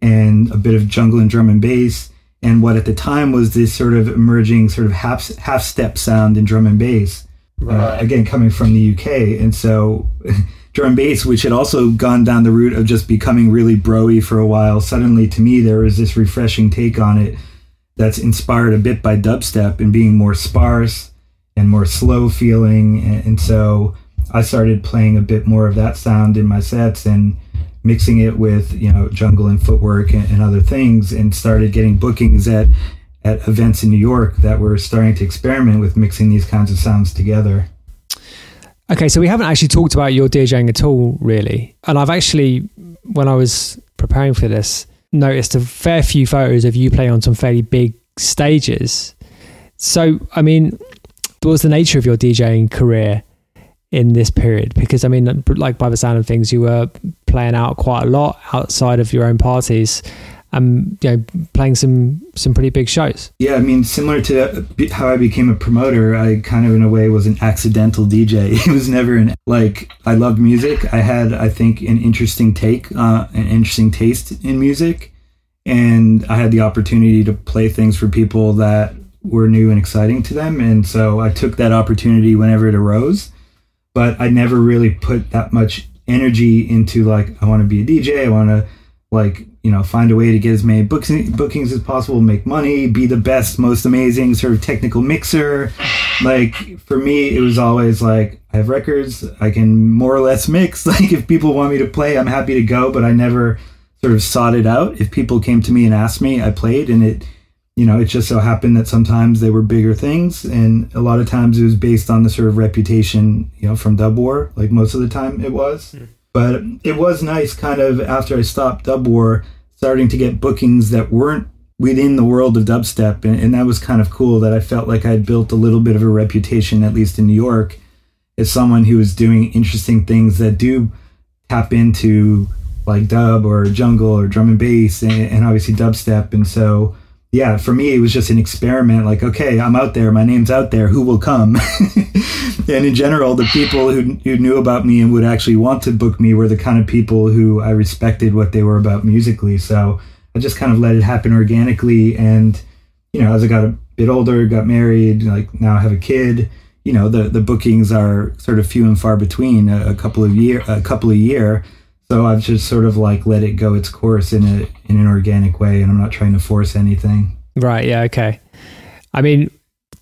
and a bit of jungle and drum and bass and what at the time was this sort of emerging sort of half half step sound in drum and bass. Uh, right. Uh, again, coming from the UK, and so drum and bass, which had also gone down the route of just becoming really broy for a while, suddenly to me there was this refreshing take on it that's inspired a bit by dubstep and being more sparse and more slow feeling, and, and so I started playing a bit more of that sound in my sets and mixing it with you know jungle and footwork and, and, other things and started getting bookings at at events in New York that were starting to experiment with mixing these kinds of sounds together. Okay, so we haven't actually talked about your DJing at all, really. And I've actually, when I was preparing for this, noticed a fair few photos of you playing on some fairly big stages. So, I mean, what was the nature of your DJing career? In this period? Because I mean, like by the sound of things, you were playing out quite a lot outside of your own parties and you know playing some some pretty big shows. Yeah i mean similar to how i became a promoter i kind of in a way was an accidental dj it was never an like i loved music. I had i think an interesting take uh, an interesting taste in music. And i had the opportunity to play things for people that were new and exciting to them. And so i took that opportunity whenever it arose but I never really put that much energy into like I want to be a DJ. I want to like you know find a way to get as many books, bookings as possible, make money, be the best, most amazing sort of technical mixer. Like for me, it was always like I have records, I can more or less mix. Like if people want me to play, I'm happy to go, but I never sort of sought it out. If people came to me and asked me, I played, and it you know, it just so happened that sometimes they were bigger things, and a lot of times it was based on the sort of reputation, you know, from Dub War. Like most of the time, it was. Mm. But it was nice, kind of after I stopped Dub War, starting to get bookings that weren't within the world of dubstep, and, and that was kind of cool. That I felt like I'd built a little bit of a reputation, at least in New York, as someone who was doing interesting things that do tap into like dub or jungle or drum and bass, and, and obviously dubstep, and so yeah, for me, it was just an experiment. Like, okay, I'm out there, my name's out there, who will come? and in general, the people who, who knew about me and would actually want to book me were the kind of people who I respected what they were about musically. So I just kind of let it happen organically. And, you know, as I got a bit older, got married, like now I have a kid, you know, the, the bookings are sort of few and far between a, a couple of year, a couple of year. So I've just sort of like let it go its course in a in an organic way, and I'm not trying to force anything. Right. Yeah. Okay. I mean,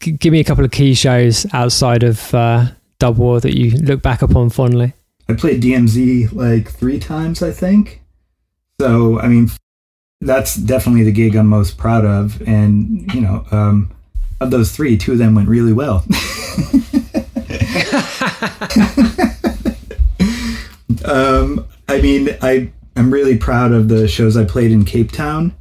g- give me a couple of key shows outside of uh, Dub War that you look back upon fondly. I played DMZ like three times, I think. So I mean, that's definitely the gig I'm most proud of, and you know, um, of those three, two of them went really well. um, I mean, I I'm really proud of the shows I played in Cape Town.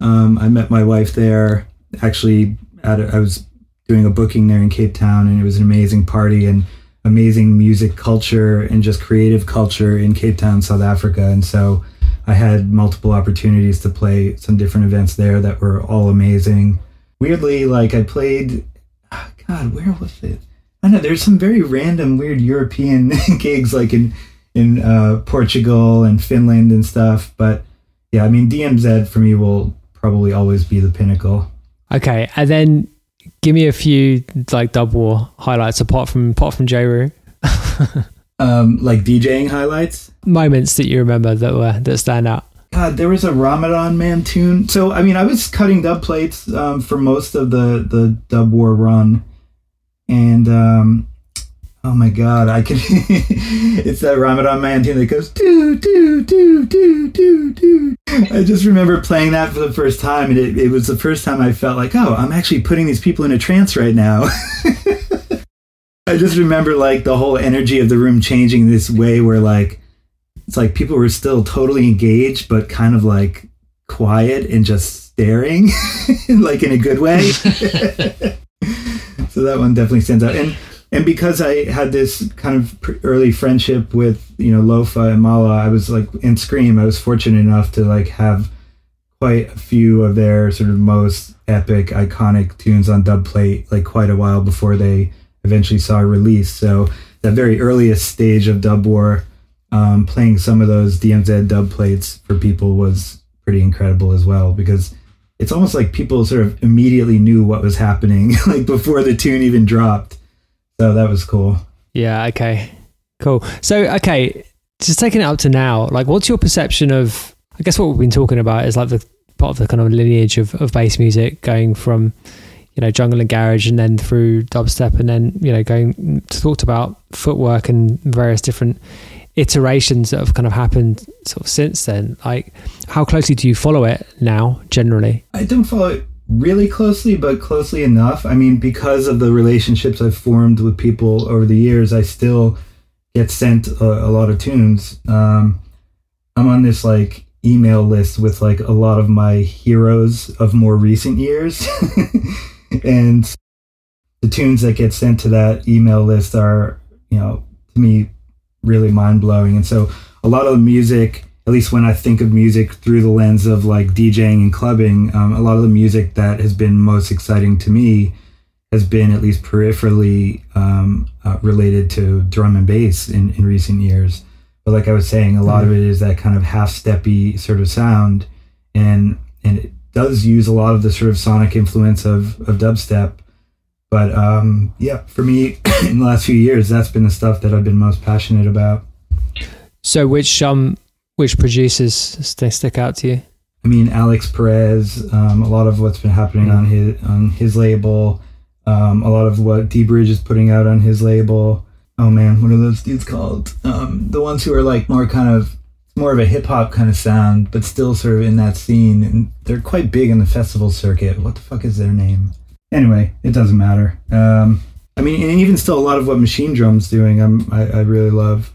Um, I met my wife there. Actually, at a, I was doing a booking there in Cape Town, and it was an amazing party and amazing music culture and just creative culture in Cape Town, South Africa. And so I had multiple opportunities to play some different events there that were all amazing. Weirdly, like I played, oh God, where was it? I know. There's some very random, weird European gigs, like in in uh, Portugal and Finland and stuff. But yeah, I mean, DMZ for me will probably always be the pinnacle. Okay, and then give me a few like Dub War highlights apart from apart from Jeru. um, like DJing highlights, moments that you remember that were that stand out. God, there was a Ramadan Man tune. So I mean, I was cutting dub plates um, for most of the the Dub War run, and um, Oh my god, I can it's that Ramadan man tune that goes do do do do do do. I just remember playing that for the first time and it, it was the first time I felt like, oh, I'm actually putting these people in a trance right now. I just remember like the whole energy of the room changing this way where like it's like people were still totally engaged but kind of like quiet and just staring like in a good way. so that one definitely stands out. And and because I had this kind of early friendship with you know Loefah and Mala, I was like in Skream. I was fortunate enough to like have quite a few of their sort of most epic, iconic tunes on dub plate, like quite a while before they eventually saw release. So that very earliest stage of Dub War, um, playing some of those DMZ dub plates for people was pretty incredible as well because it's almost like people sort of immediately knew what was happening like before the tune even dropped. So that was cool. Yeah. Okay. Cool. So okay, just taking it up to now, like, what's your perception of? I guess what we've been talking about is like the part of the kind of lineage of, of bass music going from you know jungle and garage and then through dubstep and then you know going talked about footwork and various different iterations that have kind of happened sort of since then like how closely do you follow it now generally i don't follow it really closely but closely enough. I mean because of the relationships i've formed with people over the years i still get sent a, a lot of tunes. Um, i'm on this like email list with like a lot of my heroes of more recent years. And the tunes that get sent to that email list are you know to me really mind blowing. And so a lot of the music, at least when I think of music through the lens of like DJing and clubbing, um, a lot of the music that has been most exciting to me has been at least peripherally um, uh, related to drum and bass in, in recent years. But like I was saying, a lot mm-hmm. of it is that kind of half steppy sort of sound, and and it does use a lot of the sort of sonic influence of of dubstep but um, yeah, for me, in the last few years, that's been the stuff that I've been most passionate about. So, which um, which producers stick out to you? I mean, Alix Perez. Um, a lot of what's been happening mm. on his on his label. Um, a lot of what dBridge is putting out on his label. Oh man, what are those dudes called? Um, the ones who are like more kind of more of a hip hop kind of sound, but still sort of in that scene. And they're quite big in the festival circuit. What the fuck is their name? anyway, it doesn't matter. Um, I mean, and even still, a lot of what Machinedrum's doing, I'm, I, I really love.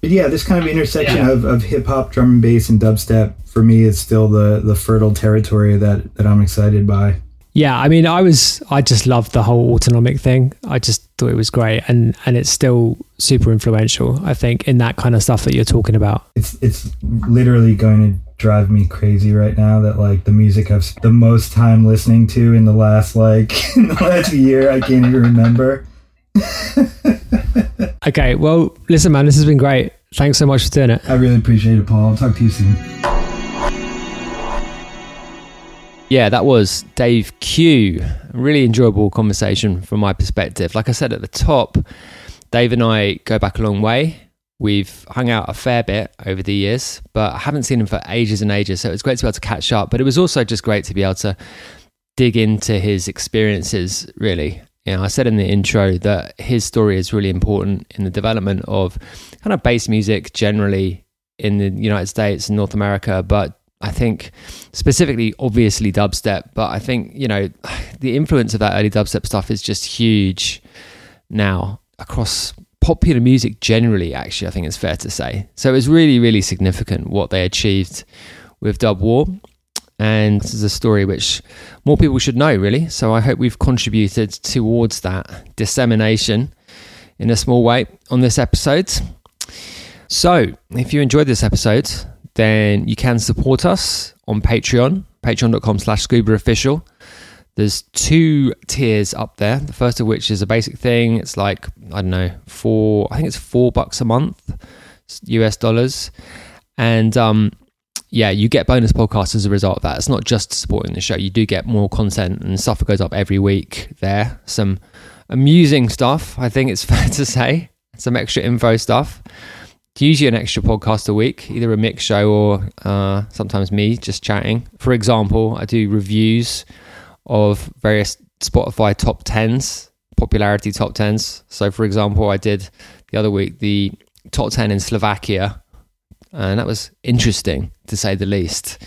But yeah, this kind of intersection yeah. of, of hip hop, drum and bass, and dubstep for me is still the the fertile territory that that I'm excited by. Yeah, I mean, I was, I just loved the whole autonomic thing. I just thought it was great, and and it's still super influential. I think in that kind of stuff that you're talking about. It's it's literally going to drive me crazy right now that like the music I've the most time listening to in the last like in the last year I can't even remember. okay, well, listen, man, this has been great. Thanks so much for doing it. I really appreciate it, Paul. I'll talk to you soon. Yeah, that was Dave Q. Really enjoyable conversation from my perspective. Like I said at the top, Dave and I go back a long way. We've hung out a fair bit over the years, but I haven't seen him for ages and ages. So it's great to be able to catch up. But it was also just great to be able to dig into his experiences, really. You know, I said in the intro that his story is really important in the development of kind of bass music generally in the United States and North America, but I think specifically, obviously, dubstep. But I think, you know, the influence of that early dubstep stuff is just huge now across popular music generally, actually, I think it's fair to say. So it was really, really significant what they achieved with Dub War. And this is a story which more people should know, really. So I hope we've contributed towards that dissemination in a small way on this episode. So if you enjoyed this episode, then you can support us on Patreon, patreon.com slash official. There's two tiers up there. The first of which is a basic thing. It's like, I don't know, four, I think it's four bucks a month, US dollars. And um, yeah, you get bonus podcasts as a result of that. It's not just supporting the show. You do get more content and stuff that goes up every week there. Some amusing stuff, I think it's fair to say. Some extra info stuff. Usually an extra podcast a week, either a mix show or uh, sometimes me just chatting. For example, I do reviews of various Spotify top 10s, popularity top 10s. So, for example, I did the other week the top 10 in Slovakia, and that was interesting to say the least.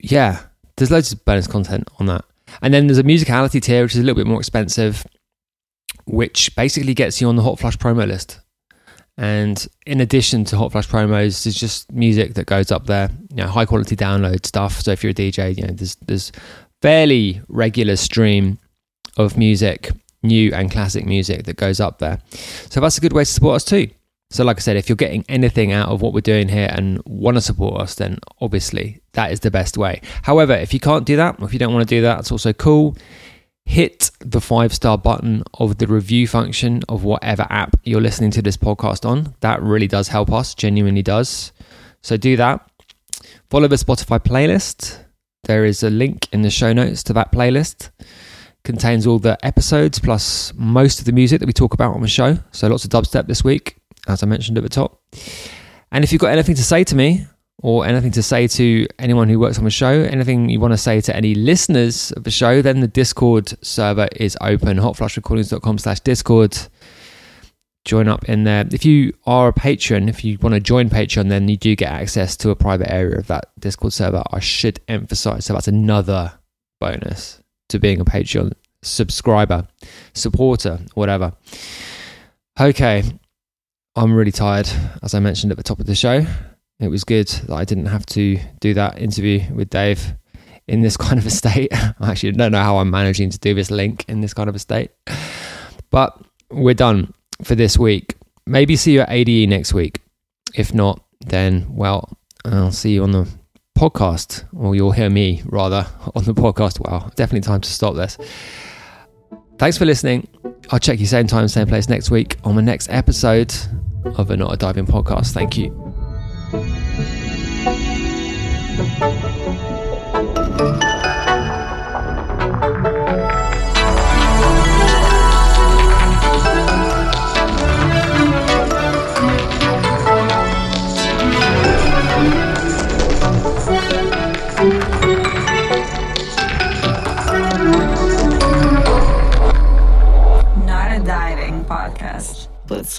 Yeah, there's loads of bonus content on that. And then there's a musicality tier, which is a little bit more expensive, which basically gets you on the Hotflush promo list. And in addition to Hotflush promos, there's just music that goes up there, you know, high quality download stuff. So if you're a DJ, you know, there's there's fairly regular stream of music new and classic music that goes up there. So that's a good way to support us too. So, like I said, if you're getting anything out of what we're doing here and want to support us, then obviously that is the best way. However, if you can't do that, or if you don't want to do that, it's also cool. Hit the five star button of the review function of whatever app you're listening to this podcast on. That really does help us, genuinely does. So, do that. Follow the Spotify playlist. There is a link in the show notes to that playlist contains all the episodes plus most of the music that we talk about on the show. So lots of dubstep this week as I mentioned at the top. And if you've got anything to say to me, or anything to say to anyone who works on the show, anything you want to say to any listeners of the show, then the Discord server is open, hotflushrecordings.com slash Discord. Join up in there. If you are a patron, if you want to join Patreon, then you do get access to a private area of that Discord server. I should emphasize. So that's another bonus to being a Patreon subscriber, supporter, whatever. Okay, I'm really tired, as I mentioned at the top of the show. It was good that I didn't have to do that interview with Dave in this kind of a state. I actually don't know how I'm managing to do this link in this kind of a state. But we're done for this week. Maybe see you at ADE next week. If not, then, well, I'll see you on the podcast, or you'll hear me rather on the podcast. Well, definitely time to stop this. Thanks for listening. I'll check you same time, same place next week on the next episode of a Not a Diving podcast. Thank you.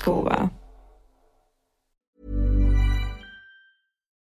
Let's go.